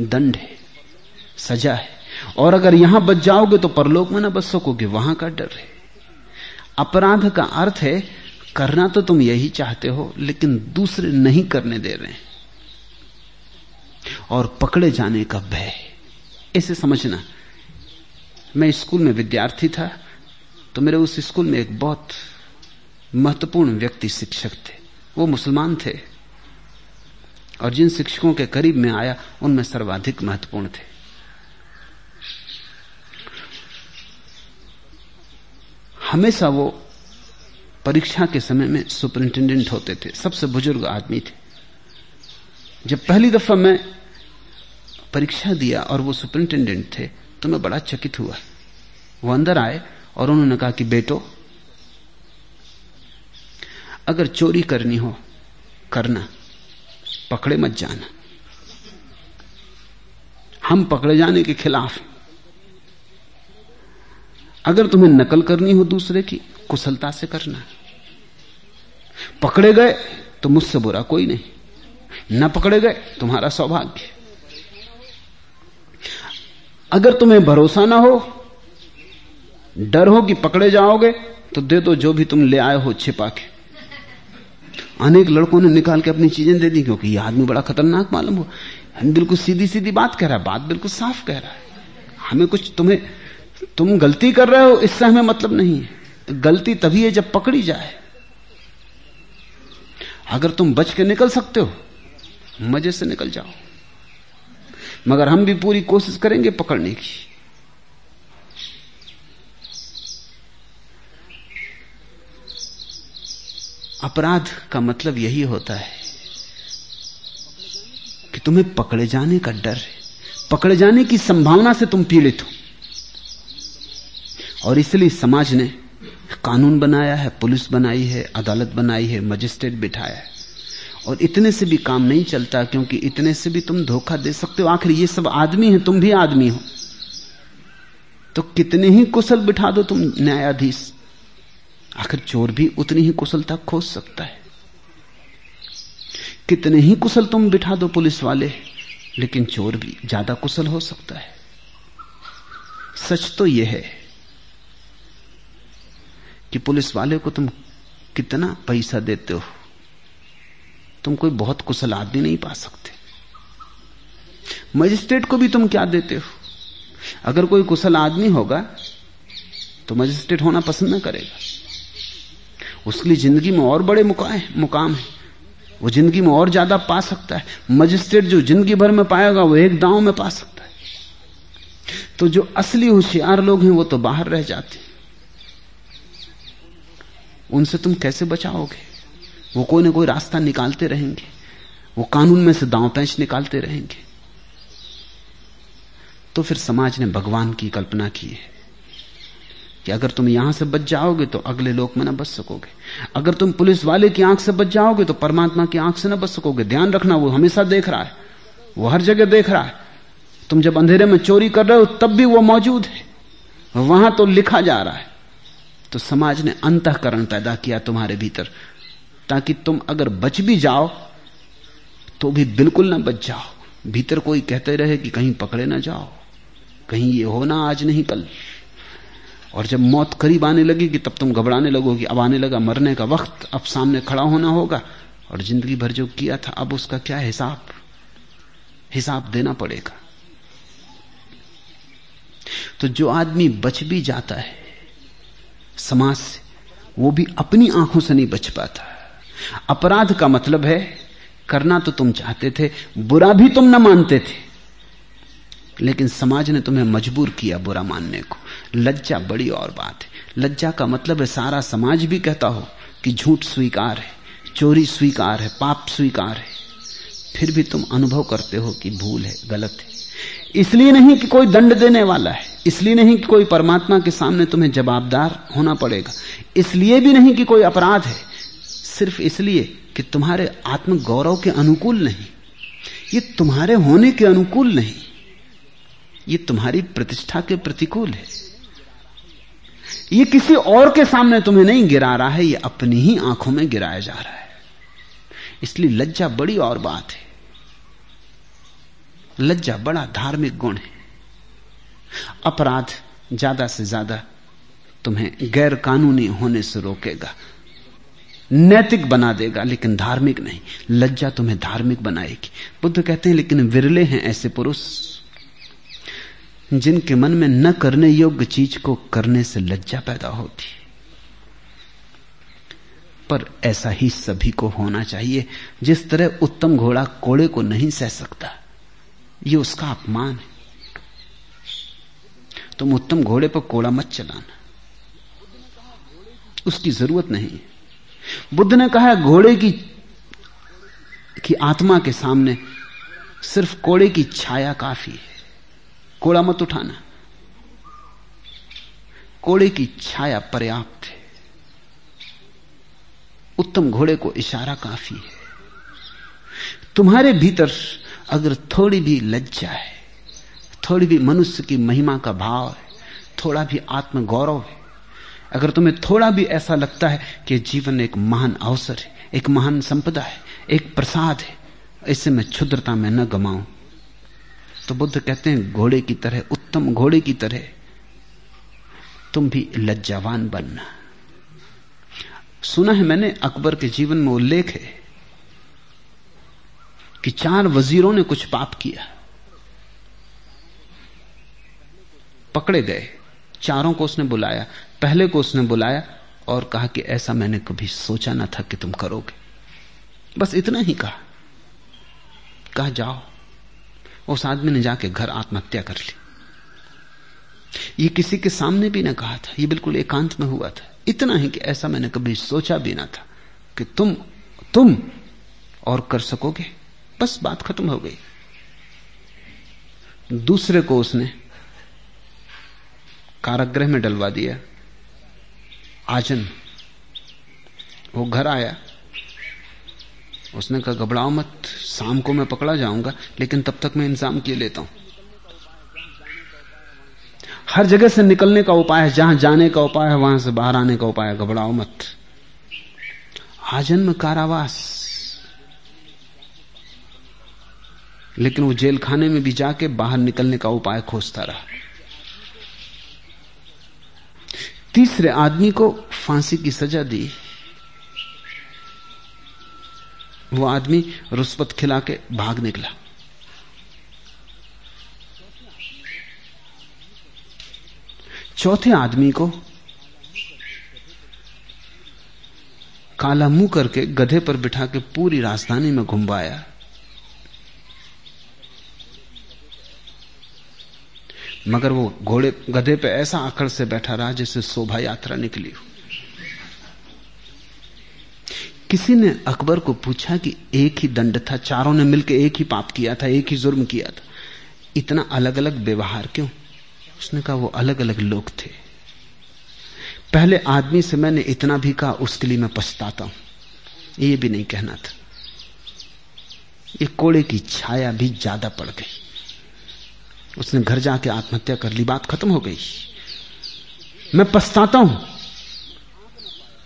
दंड है, सजा है। और अगर यहाँ बच जाओगे तो परलोक में ना बच सकोगे वहाँ का डर है। अपराध का अर्थ है, करना तो तुम यही चाहते हो, लेकिन दूसरे नहीं करने दे रहे और पकड़े जाने का भय इसे समझना मैं स्कूल में विद्यार्थी था तो मेरे उस स्कूल में एक बहुत महत्वपूर्ण व्यक्ति शिक्षक थे। वो मुसलमान थे और जिन शिक्षकों के करीब में आया, उनमें सर्वाधिक महत्वपूर्ण थे। हमेशा वो परीक्षा के समय में सुपरिंटेंडेंट होते थे, सबसे बुज़ुर्ग आदमी थे। जब पहली दफ़ा मैं परीक्षा दिया और वो सुपरिंटेंडेंट थे तो मैं बड़ा चकित हुआ। वो अंदर आए और उन्होंने कहा कि बेटो, अगर चोरी करनी हो, करना। पकड़े मत जाना। हम पकड़े जाने के खिलाफ अगर तुम्हें नकल करनी हो दूसरे की, कुशलता से करना। पकड़े गए तो मुझसे बुरा कोई नहीं। न पकड़े गए, तुम्हारा सौभाग्य। अगर तुम्हें भरोसा ना हो, डर हो कि पकड़े जाओगे तो दे दो जो भी तुम ले आए हो छिपा के अनेक लड़कों ने निकाल के अपनी चीज़ें दे दी, क्योंकि यह आदमी बड़ा खतरनाक मालूम हो हम बिल्कुल सीधी सीधी बात कह रहा है, बात बिल्कुल साफ़ कह रहा है। हमें कुछ तुम्हें, तुम गलती कर रहे हो, इससे हमें मतलब नहीं है। गलती तभी है जब पकड़ी जाए। अगर तुम बच के निकल सकते हो, मज़े से निकल जाओ। मगर हम भी पूरी कोशिश करेंगे पकड़ने की। अपराध का मतलब यही होता है कि तुम्हें पकड़े जाने का डर है। पकड़े जाने की संभावना से तुम पीड़ित हो। और इसलिए समाज ने कानून बनाया है, पुलिस बनाई है, अदालत बनाई है, मजिस्ट्रेट बिठाया है। और इतने से भी काम नहीं चलता क्योंकि इतने से भी तुम धोखा दे सकते हो। आखिर ये सब आदमी है, तुम भी आदमी हो। तो कितने ही कुशल बिठा दो तुम न्यायाधीश। आखिर चोर भी उतनी ही कुशलता खोज सकता है। कितने ही कुशल तुम बिठा दो पुलिस वाले, लेकिन चोर भी ज़्यादा कुशल हो सकता है। सच तो यह है कि पुलिस वाले को तुम कितना पैसा देते हो। तुम कोई बहुत कुशल आदमी नहीं पा सकते। मजिस्ट्रेट को भी तुम क्या देते हो? अगर कोई कुशल आदमी होगा तो मजिस्ट्रेट होना पसंद ना करेगा। उसके लिए ज़िंदगी में और बड़े मुकाम है। वो ज़िंदगी में और ज़्यादा पा सकता है। मजिस्ट्रेट जो ज़िंदगी भर में पाएगा, वो एक दांव में पा सकता है। तो जो असली होशियार लोग हैं, वो तो बाहर रह जाते हैं। उनसे तुम कैसे बचाओगे? वो कोई ना कोई रास्ता निकालते रहेंगे। वो कानून में से दांव पैंच निकालते रहेंगे। तो फिर समाज ने भगवान की कल्पना की है कि अगर तुम यहाँ से बच जाओगे तो अगले लोक में ना बच सकोगे। अगर तुम पुलिस वाले की आँख से बच जाओगे तो परमात्मा की आँख से ना बच सकोगे। ध्यान रखना, वो हमेशा देख रहा है। वो हर जगह देख रहा है। तुम जब अंधेरे में चोरी कर रहे हो, तब भी वो मौजूद है। वहाँ तो लिखा जा रहा है। तो समाज ने अंतकरण पैदा किया तुम्हारे भीतर। ताकि तुम अगर बच भी जाओ तो भी बिल्कुल ना बच जाओ। भीतर कोई कहते रहे कि कहीं पकड़े ना जाओ, कहीं ये होना आज नहीं कल। और जब मौत करीब आने लगेगी तब तुम घबराने लगोगे अब आने लगा मरने का वक्त, अब सामने खड़ा होना होगा। और ज़िंदगी भर जो किया था, अब उसका क्या हिसाब? हिसाब देना पड़ेगा। तो जो आदमी बच भी जाता है समाज से, वो भी अपनी आँखों से नहीं बच पाता। अपराध का मतलब है, करना तो तुम चाहते थे, बुरा भी तुम न मानते थे। लेकिन समाज ने तुम्हें मजबूर किया बुरा मानने को। लज्जा बड़ी और बात है। लज्जा का मतलब है, सारा समाज भी कहता हो कि झूठ स्वीकार है, चोरी स्वीकार है, पाप स्वीकार है। फिर भी तुम अनुभव करते हो कि भूल है, गलत है। इसलिए नहीं कि कोई दंड देने वाला है। इसलिए नहीं कि कोई परमात्मा के सामने तुम्हें जवाबदार होना पड़ेगा। इसलिए भी नहीं कि कोई अपराध है। सिर्फ़ इसलिए कि तुम्हारे आत्म गौरव के अनुकूल नहीं। ये तुम्हारे होने के अनुकूल नहीं। ये तुम्हारी प्रतिष्ठा के प्रतिकूल है। ये किसी और के सामने तुम्हें नहीं गिरा रहा है, ये अपनी ही आँखों में गिराया जा रहा है। इसलिए लज्जा बड़ी और बात है। लज्जा बड़ा धार्मिक गुण है। अपराध ज़्यादा से ज़्यादा तुम्हें गैर कानूनी होने से रोकेगा। नैतिक बना देगा, लेकिन धार्मिक नहीं। लज्जा तुम्हें धार्मिक बनाएगी। बुद्ध कहते हैं, लेकिन विरले हैं ऐसे पुरुष, जिनके मन में न करने योग्य चीज़ को करने से लज्जा पैदा होती पर ऐसा ही सभी को होना चाहिए, जिस तरह उत्तम घोड़ा कोड़े को नहीं सह सकता, ये उसका अपमान है। तुम उत्तम घोड़े पर कोड़ा मत चलाना। उसकी ज़रूरत नहीं बुद्ध ने कहा, घोड़े की, कि आत्मा के सामने सिर्फ़ कोड़े की छाया काफ़ी है। कोड़ा मत उठाना। कोड़े की छाया पर्याप्त है। उत्तम घोड़े को इशारा काफ़ी है। तुम्हारे भीतर अगर थोड़ी भी लज्जा है, थोड़ी भी मनुष्य की महिमा का भाव है, थोड़ा भी आत्म गौरव है अगर तुम्हें थोड़ा भी ऐसा लगता है कि जीवन एक महान अवसर है, एक महान संपदा है, एक प्रसाद है, इससे मैं क्षुद्रता में न गमाऊं। तो बुद्ध कहते हैं, घोड़े की तरह, उत्तम घोड़े की तरह, तुम भी लज्जावान बनना। सुना है मैंने, अकबर के जीवन में उल्लेख है कि चार वजीरों ने कुछ पाप किया। पकड़े गए, चारों को उसने बुलाया। पहले को उसने बुलाया और कहा कि ऐसा मैंने कभी सोचा ना था कि तुम करोगे। बस इतना ही कहा। कहा, जाओ। उस आदमी ने जाके घर आत्महत्या कर ली। ये किसी के सामने भी ना कहा था। ये बिल्कुल एकांत में हुआ था। इतना ही कि ऐसा मैंने कभी सोचा भी ना था कि तुम तुम और कर सकोगे। बस बात खत्म हो गई। दूसरे को उसने कारागृह में डलवा दिया। आजन वो घर आया। उसने कहा, घबराओ मत, शाम को मैं पकड़ा जाऊँगा, लेकिन तब तक मैं इंतज़ाम किए लेता हूँ। हर जगह से निकलने का उपाय है, जहाँ जाने का उपाय है, वहाँ से बाहर आने का उपाय है, घबराओ मत। आजन्म कारावास। लेकिन वो जेल खाने में भी जाके बाहर निकलने का उपाय खोजता रहा। तीसरे आदमी को फांसी की सजा दी। वो आदमी रुस्वत खिला के भाग निकला। चौथे आदमी को काला मुँह करके गधे पर बिठा के पूरी राजधानी में घुमवाया। मगर वो घोड़े गधे पे ऐसा आकड़ से बैठा रहा जैसे शोभा यात्रा निकली हो। किसी ने अकबर को पूछा कि एक ही दंड था, चारों ने मिलकर एक ही पाप किया था, एक ही जुर्म किया था। इतना अलग अलग व्यवहार क्यों? उसने कहा, वो अलग अलग लोग थे। पहले आदमी से मैंने इतना भी कहा, उसके लिए मैं पछताता हूँ। ये भी नहीं कहना था। ये कोड़े की छाया भी ज़्यादा पड़ गई। उसने घर जाके आत्महत्या कर ली, बात खत्म हो गई। मैं पछताता हूँ।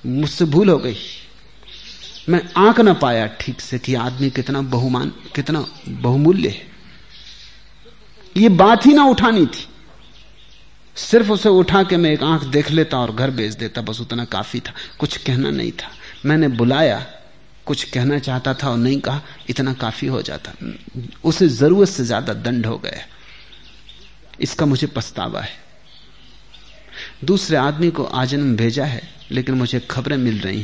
मुझसे भूल हो गई। मैं आंक ना पाया ठीक से कि आदमी कितना बहुमान, कितना बहुमूल्य है। ये बात ही ना उठानी थी। सिर्फ़ उसे उठा के मैं एक आँख देख लेता और घर भेज देता, बस उतना काफ़ी था। कुछ कहना नहीं था। मैंने बुलाया, कुछ कहना चाहता था और नहीं कहा, इतना काफ़ी हो जाता। उसे ज़रूरत से ज़्यादा दंड हो गया। इसका मुझे पछतावा है। दूसरे आदमी को आजन्म भेजा है, लेकिन मुझे खबरें मिल रही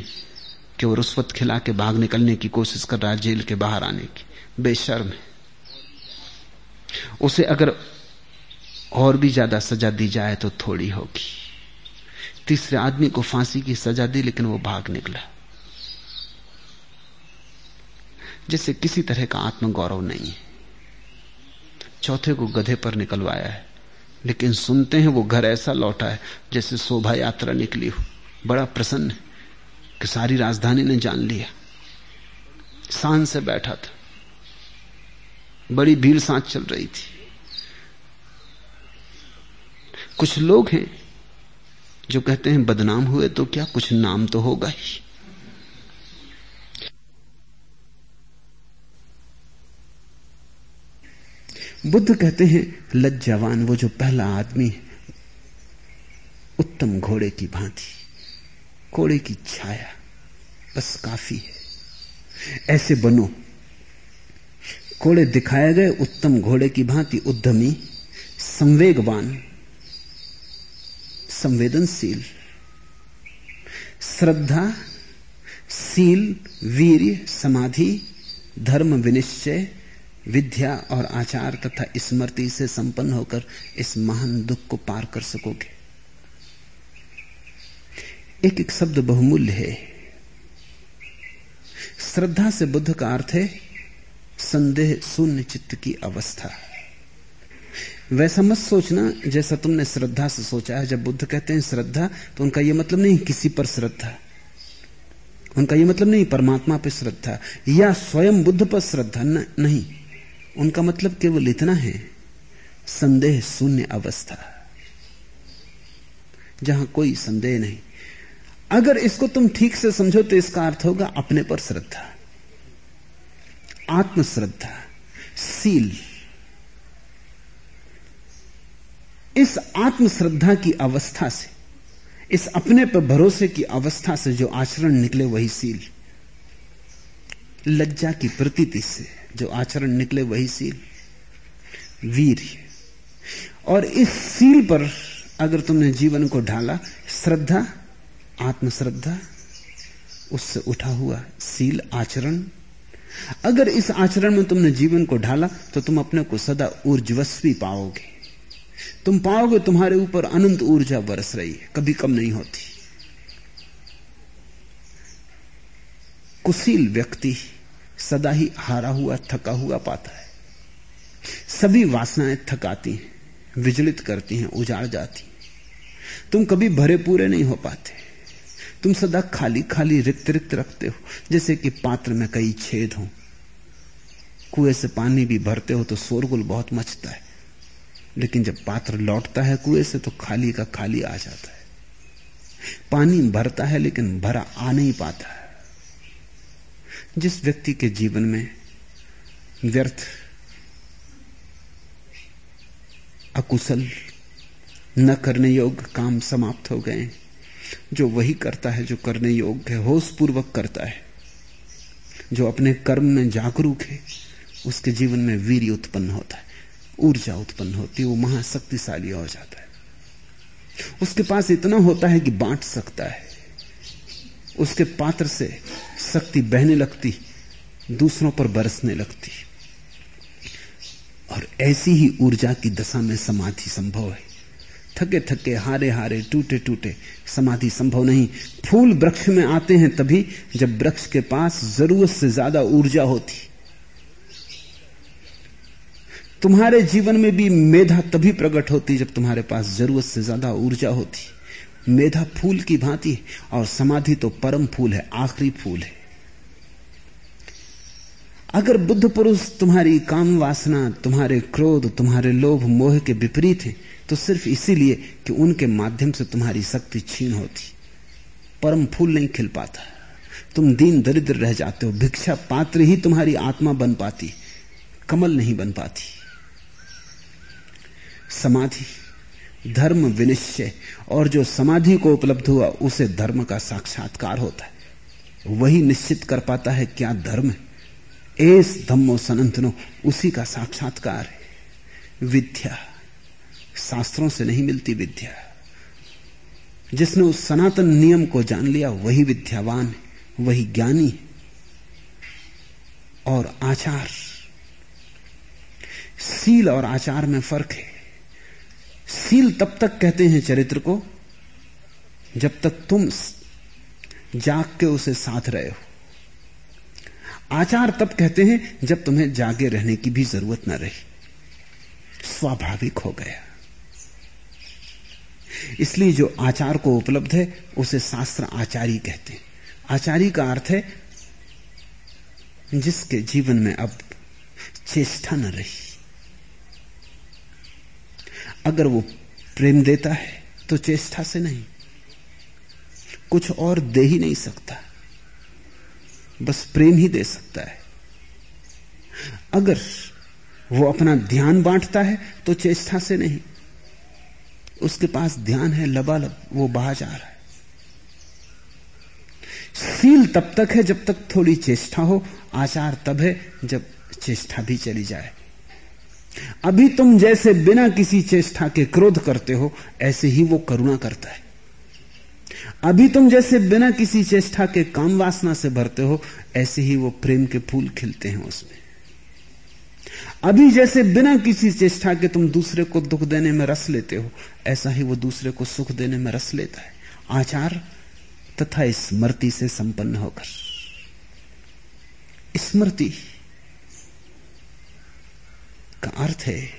कि वो रुस्वत खिला के भाग निकलने की कोशिश कर रहा है जेल के बाहर आने की। बेशर्म है। उसे अगर और भी ज़्यादा सजा दी जाए तो थोड़ी होगी। तीसरे आदमी को फांसी की सजा दी, लेकिन वो भाग निकला। जैसे किसी तरह का आत्मगौरव नहीं है। चौथे को गधे पर निकलवाया है। लेकिन सुनते हैं वो घर ऐसा लौटा है जैसे शोभा यात्रा निकली हो। बड़ा प्रसन्न है कि सारी राजधानी ने जान लिया। साँझ से बैठा था। बड़ी भीड़ साँझ चल रही थी। कुछ लोग हैं जो कहते हैं, बदनाम हुए तो क्या कुछ नाम तो होगा ही। बुद्ध कहते हैं, लज्जावान वो जो पहला आदमी है, उत्तम घोड़े की भांति, घोड़े की छाया, बस काफ़ी है। ऐसे बनो, घोड़े दिखाए गए, उत्तम घोड़े की भांति उद्यमी, संवेगवान, संवेदनशील, श्रद्धा सील वीर, समाधि, धर्म विनिश्चय विद्या और आचार तथा स्मृति से संपन्न होकर इस महान दुख को पार कर सकोगे। एक एक शब्द बहुमूल्य है। श्रद्धा से बुद्ध का अर्थ है संदेह शून्य चित्त की अवस्था। वैसा मत सोचना जैसा तुमने श्रद्धा से सोचा है। जब बुद्ध कहते हैं श्रद्धा तो उनका यह मतलब नहीं किसी पर श्रद्धा। उनका यह मतलब नहीं परमात्मा पर श्रद्धा। या स्वयं बुद्ध पर श्रद्धा नहीं। उनका मतलब केवल इतना है, संदेह शून्य अवस्था। जहाँ कोई संदेह नहीं। अगर इसको तुम ठीक से समझो तो इसका अर्थ होगा अपने पर श्रद्धा, आत्मश्रद्धा, सील। इस आत्मश्रद्धा की अवस्था से, इस अपने पर भरोसे की अवस्था से जो आचरण निकले वही सील। लज्जा की प्रतीति से। जो आचरण निकले वही सील। वीर। और इस सील पर अगर तुमने जीवन को ढाला, श्रद्धा, आत्मश्रद्धा, उससे उठा हुआ सील, आचरण। अगर इस आचरण में तुमने जीवन को ढाला तो तुम अपने को सदा ऊर्जस्वी पाओगे। तुम पाओगे तुम्हारे ऊपर अनंत ऊर्जा बरस रही है, कभी कम नहीं होती। कुशील व्यक्ति सदा ही हारा हुआ, थका हुआ पाता है। सभी वासनाएँ थकाती हैं, विचलित करती हैं, उजाड़ जाती हैं। तुम कभी भरे पूरे नहीं हो पाते। तुम सदा खाली खाली रिक्त रिक्त रखते हो, जैसे कि पात्र में कई छेद हो। कुएँ से पानी भी भरते हो तो शोरगुल बहुत मचता है। लेकिन जब पात्र लौटता है कुएँ से तो खाली का खाली आ जाता है। पानी भरता है, लेकिन भरा आ नहीं पाता है। जिस व्यक्ति के जीवन में व्यर्थ, अकुशल, न करने योग्य काम समाप्त हो गए, जो वही करता है जो करने योग्य है होश पूर्वक करता है, जो अपने कर्म में जागरूक है, उसके जीवन में वीर उत्पन्न होता है, ऊर्जा उत्पन्न होती है, वो महाशक्तिशाली हो जाता है। उसके पास इतना होता है कि बांट सकता है। उसके पात्र से शक्ति बहने लगती, दूसरों पर बरसने लगती। और ऐसी ही ऊर्जा की दशा में समाधि संभव है। थके थके हारे हारे, टूटे टूटे, समाधि संभव नहीं। फूल वृक्ष में आते हैं तभी जब वृक्ष के पास ज़रूरत से ज़्यादा ऊर्जा होती। तुम्हारे जीवन में भी मेधा तभी प्रकट होती जब तुम्हारे पास ज़रूरत से ज़्यादा ऊर्जा होती। मेधा फूल की भांति और समाधि तो परम फूल है, आखिरी फूल है। अगर बुद्ध पुरुष तुम्हारी काम वासना, तुम्हारे क्रोध, तुम्हारे लोभ, मोह के विपरीत हैं तो सिर्फ़ इसीलिए कि उनके माध्यम से तुम्हारी शक्ति छीन होती। परम फूल नहीं खिल पाता। तुम दीन दरिद्र रह जाते हो, भिक्षा पात्र ही तुम्हारी आत्मा बन पाती, कमल नहीं बन पाती। समाधि, धर्म विनिश्चय, और जो समाधि को उपलब्ध हुआ, उसे धर्म का साक्षात्कार होता है। वही निश्चित कर पाता है क्या धर्म है। एस धम्मो सनंतनो, उसी का साक्षात्कार है। विद्या। शास्त्रों से नहीं मिलती विद्या। जिसने उस सनातन नियम को जान लिया, वही विद्यावान है, वही ज्ञानी है। और आचार। सील और आचार में फ़र्क है। सील तब तक कहते हैं चरित्र को, जब तक तुम जाग के उसे साथ रहे हो। आचार तब कहते हैं जब तुम्हें जागे रहने की भी ज़रूरत न रही। स्वाभाविक हो गया। इसलिए जो आचार को उपलब्ध है, उसे शास्त्र आचारी कहते हैं। आचारी का अर्थ है, जिसके जीवन में अब चेष्टा न रही। अगर वो प्रेम देता है तो चेष्टा से नहीं। कुछ और दे ही नहीं सकता। बस प्रेम ही दे सकता है। अगर वो अपना ध्यान बांटता है तो चेष्टा से नहीं। उसके पास ध्यान है, लबालब, वो बहा जा रहा है। सील तब तक है जब तक थोड़ी चेष्टा हो, आचार तब है जब चेष्टा भी चली जाए। अभी तुम जैसे बिना किसी चेष्टा के क्रोध करते हो, ऐसे ही वो करुणा करता है। अभी तुम जैसे बिना किसी चेष्टा के काम वासना से भरते हो, ऐसे ही वो प्रेम के फूल खिलते हैं उसमें। अभी जैसे बिना किसी चेष्टा के तुम दूसरे को दुख देने में रस लेते हो, ऐसा ही वो दूसरे को सुख देने में रस लेता है। आचार तथा स्मृति से संपन्न होकर। स्मृति का अर्थ है,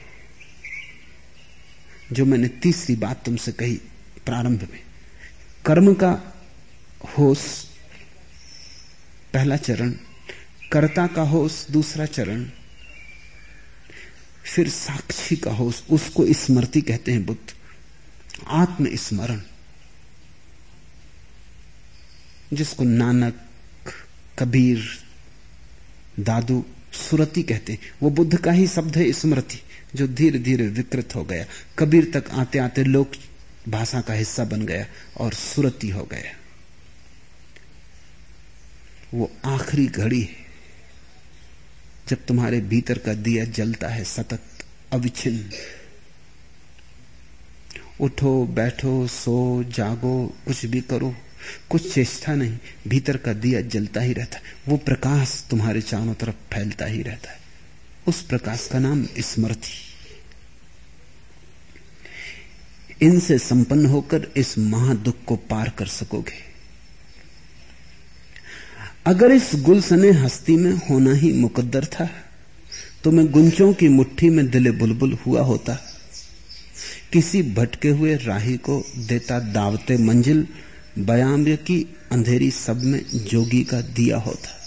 जो मैंने तीसरी बात तुमसे कही प्रारंभ में। कर्म का होश पहला चरण, कर्ता का होश दूसरा चरण, फिर साक्षी का होश, उसको स्मृति कहते हैं बुद्ध। आत्म स्मरण जिसको नानक, कबीर, दादू, सुरति कहते हैं, वो बुद्ध का ही शब्द है स्मृति, जो धीरे धीरे विकृत हो गया। कबीर तक आते आते लोक भाषा का हिस्सा बन गया और सुरति हो गया। वो आखिरी घड़ी है, जब तुम्हारे भीतर का दिया जलता है सतत अविच्छिन्न उठो, बैठो, सो, जागो, कुछ भी करो, कुछ चेष्टा नहीं, भीतर का दिया जलता ही रहता है। वो प्रकाश तुम्हारे चारों तरफ़ फैलता ही रहता है। उस प्रकाश का नाम स्मृति। इनसे संपन्न होकर इस महादुख को पार कर सकोगे। अगर इस गुलसने हस्ती में होना ही मुकद्दर था तो मैं गुंचों की मुट्ठी में दिले बुलबुल हुआ होता। किसी भटके हुए राही को देता दावते मंजिल, बयाम्य की अंधेरी सब में जोगी का दिया होता।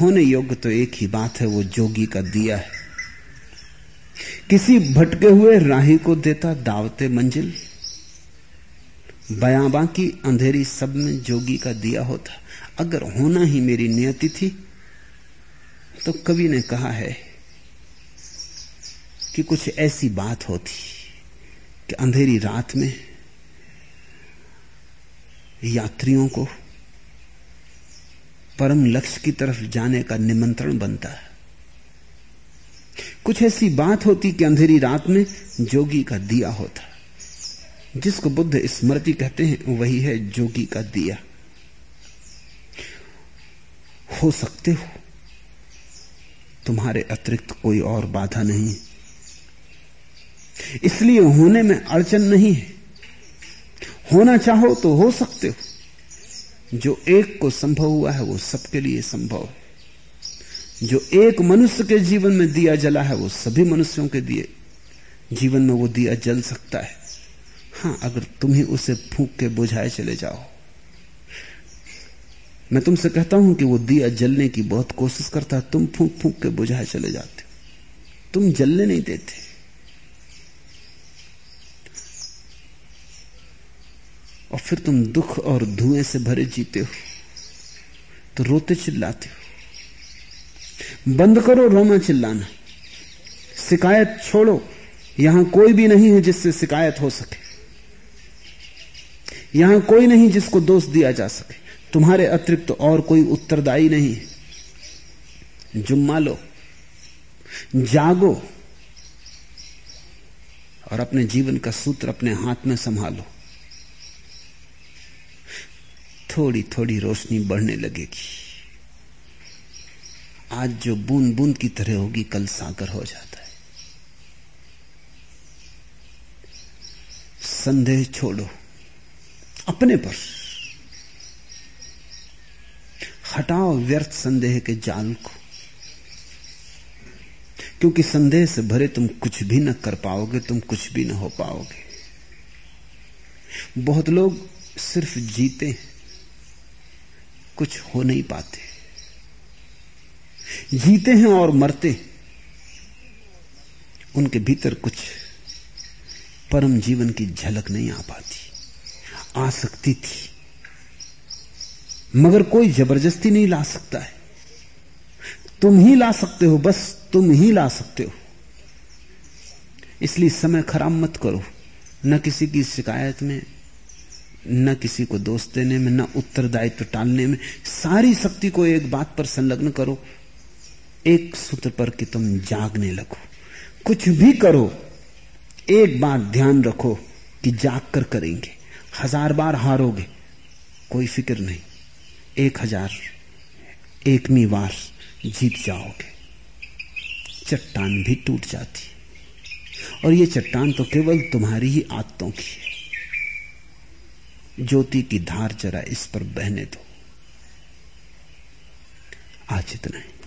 होने योग्य तो एक ही बात है, वो जोगी का दिया है। किसी भटके हुए राही को देता दावते मंजिल। बयाबा की अंधेरी सब में जोगी का दिया होता। अगर होना ही मेरी नियति थी तो कवि ने कहा है कि कुछ ऐसी बात होती कि अंधेरी रात में यात्रियों को परम लक्ष्य की तरफ़ जाने का निमंत्रण बनता है। कुछ ऐसी बात होती कि अंधेरी रात में जोगी का दिया होता। जिसको बुद्ध स्मृति कहते हैं, वही है जोगी का दिया। हो सकते हो, तुम्हारे अतिरिक्त कोई और बाधा नहीं। इसलिए होने में अड़चन नहीं है। होना चाहो तो हो सकते हो। जो एक को संभव हुआ है, वो सबके लिए संभव है। जो एक मनुष्य के जीवन में दिया जला है, वो सभी मनुष्यों के दिए जीवन में वो दिया जल सकता है। हाँ, अगर तुम ही उसे फूक के बुझाए चले जाओ। मैं तुमसे कहता हूँ कि वो दिया जलने की बहुत कोशिश करता है, तुम फूक फूक के बुझाए चले जाते हो। तुम जलने नहीं देते। और फिर तुम दुख और धुएँ से भरे जीते हो तो रोते चिल्लाते हो। बंद करो, रोना चिल्लाना। शिकायत छोड़ो, यहाँ कोई भी नहीं है जिससे शिकायत हो सके। यहाँ कोई नहीं जिसको दोष दिया जा सके। तुम्हारे अतिरिक्त तो और कोई उत्तरदायी नहीं है। जुम्मा लो, जागो, और अपने जीवन का सूत्र अपने हाथ में संभालो। थोड़ी थोड़ी रोशनी बढ़ने लगेगी। आज जो बूंद बूंद की तरह होगी, कल सागर हो जाता है। संदेह छोड़ो, अपने पर। हटाओ व्यर्थ संदेह के जाल को, क्योंकि संदेह से भरे तुम कुछ भी न कर पाओगे, तुम कुछ भी न हो पाओगे। बहुत लोग सिर्फ़ जीते कुछ हो नहीं पाते। जीते हैं और मरते उनके भीतर कुछ परम जीवन की झलक नहीं आ पाती। आ सकती थी। मगर कोई ज़बरदस्ती नहीं ला सकता है। तुम ही ला सकते हो, बस तुम ही ला सकते हो। इसलिए समय खराब मत करो। न किसी की शिकायत में, न किसी को दोष देने में, न उत्तरदायित्व टालने में। सारी शक्ति को एक बात पर संलग्न करो। एक सूत्र पर कि तुम जागने लगो। कुछ भी करो, एक बात ध्यान रखो कि जाग कर करेंगे। हज़ार बार हारोगे, कोई फ़िक्र नहीं। एक हज़ार, एकमी बार जीत जाओगे। चट्टान भी टूट जाती और ये चट्टान तो केवल तुम्हारी ही आदतों की है। ज्योति की धार जरा इस पर बहने दो। आज इतना ही।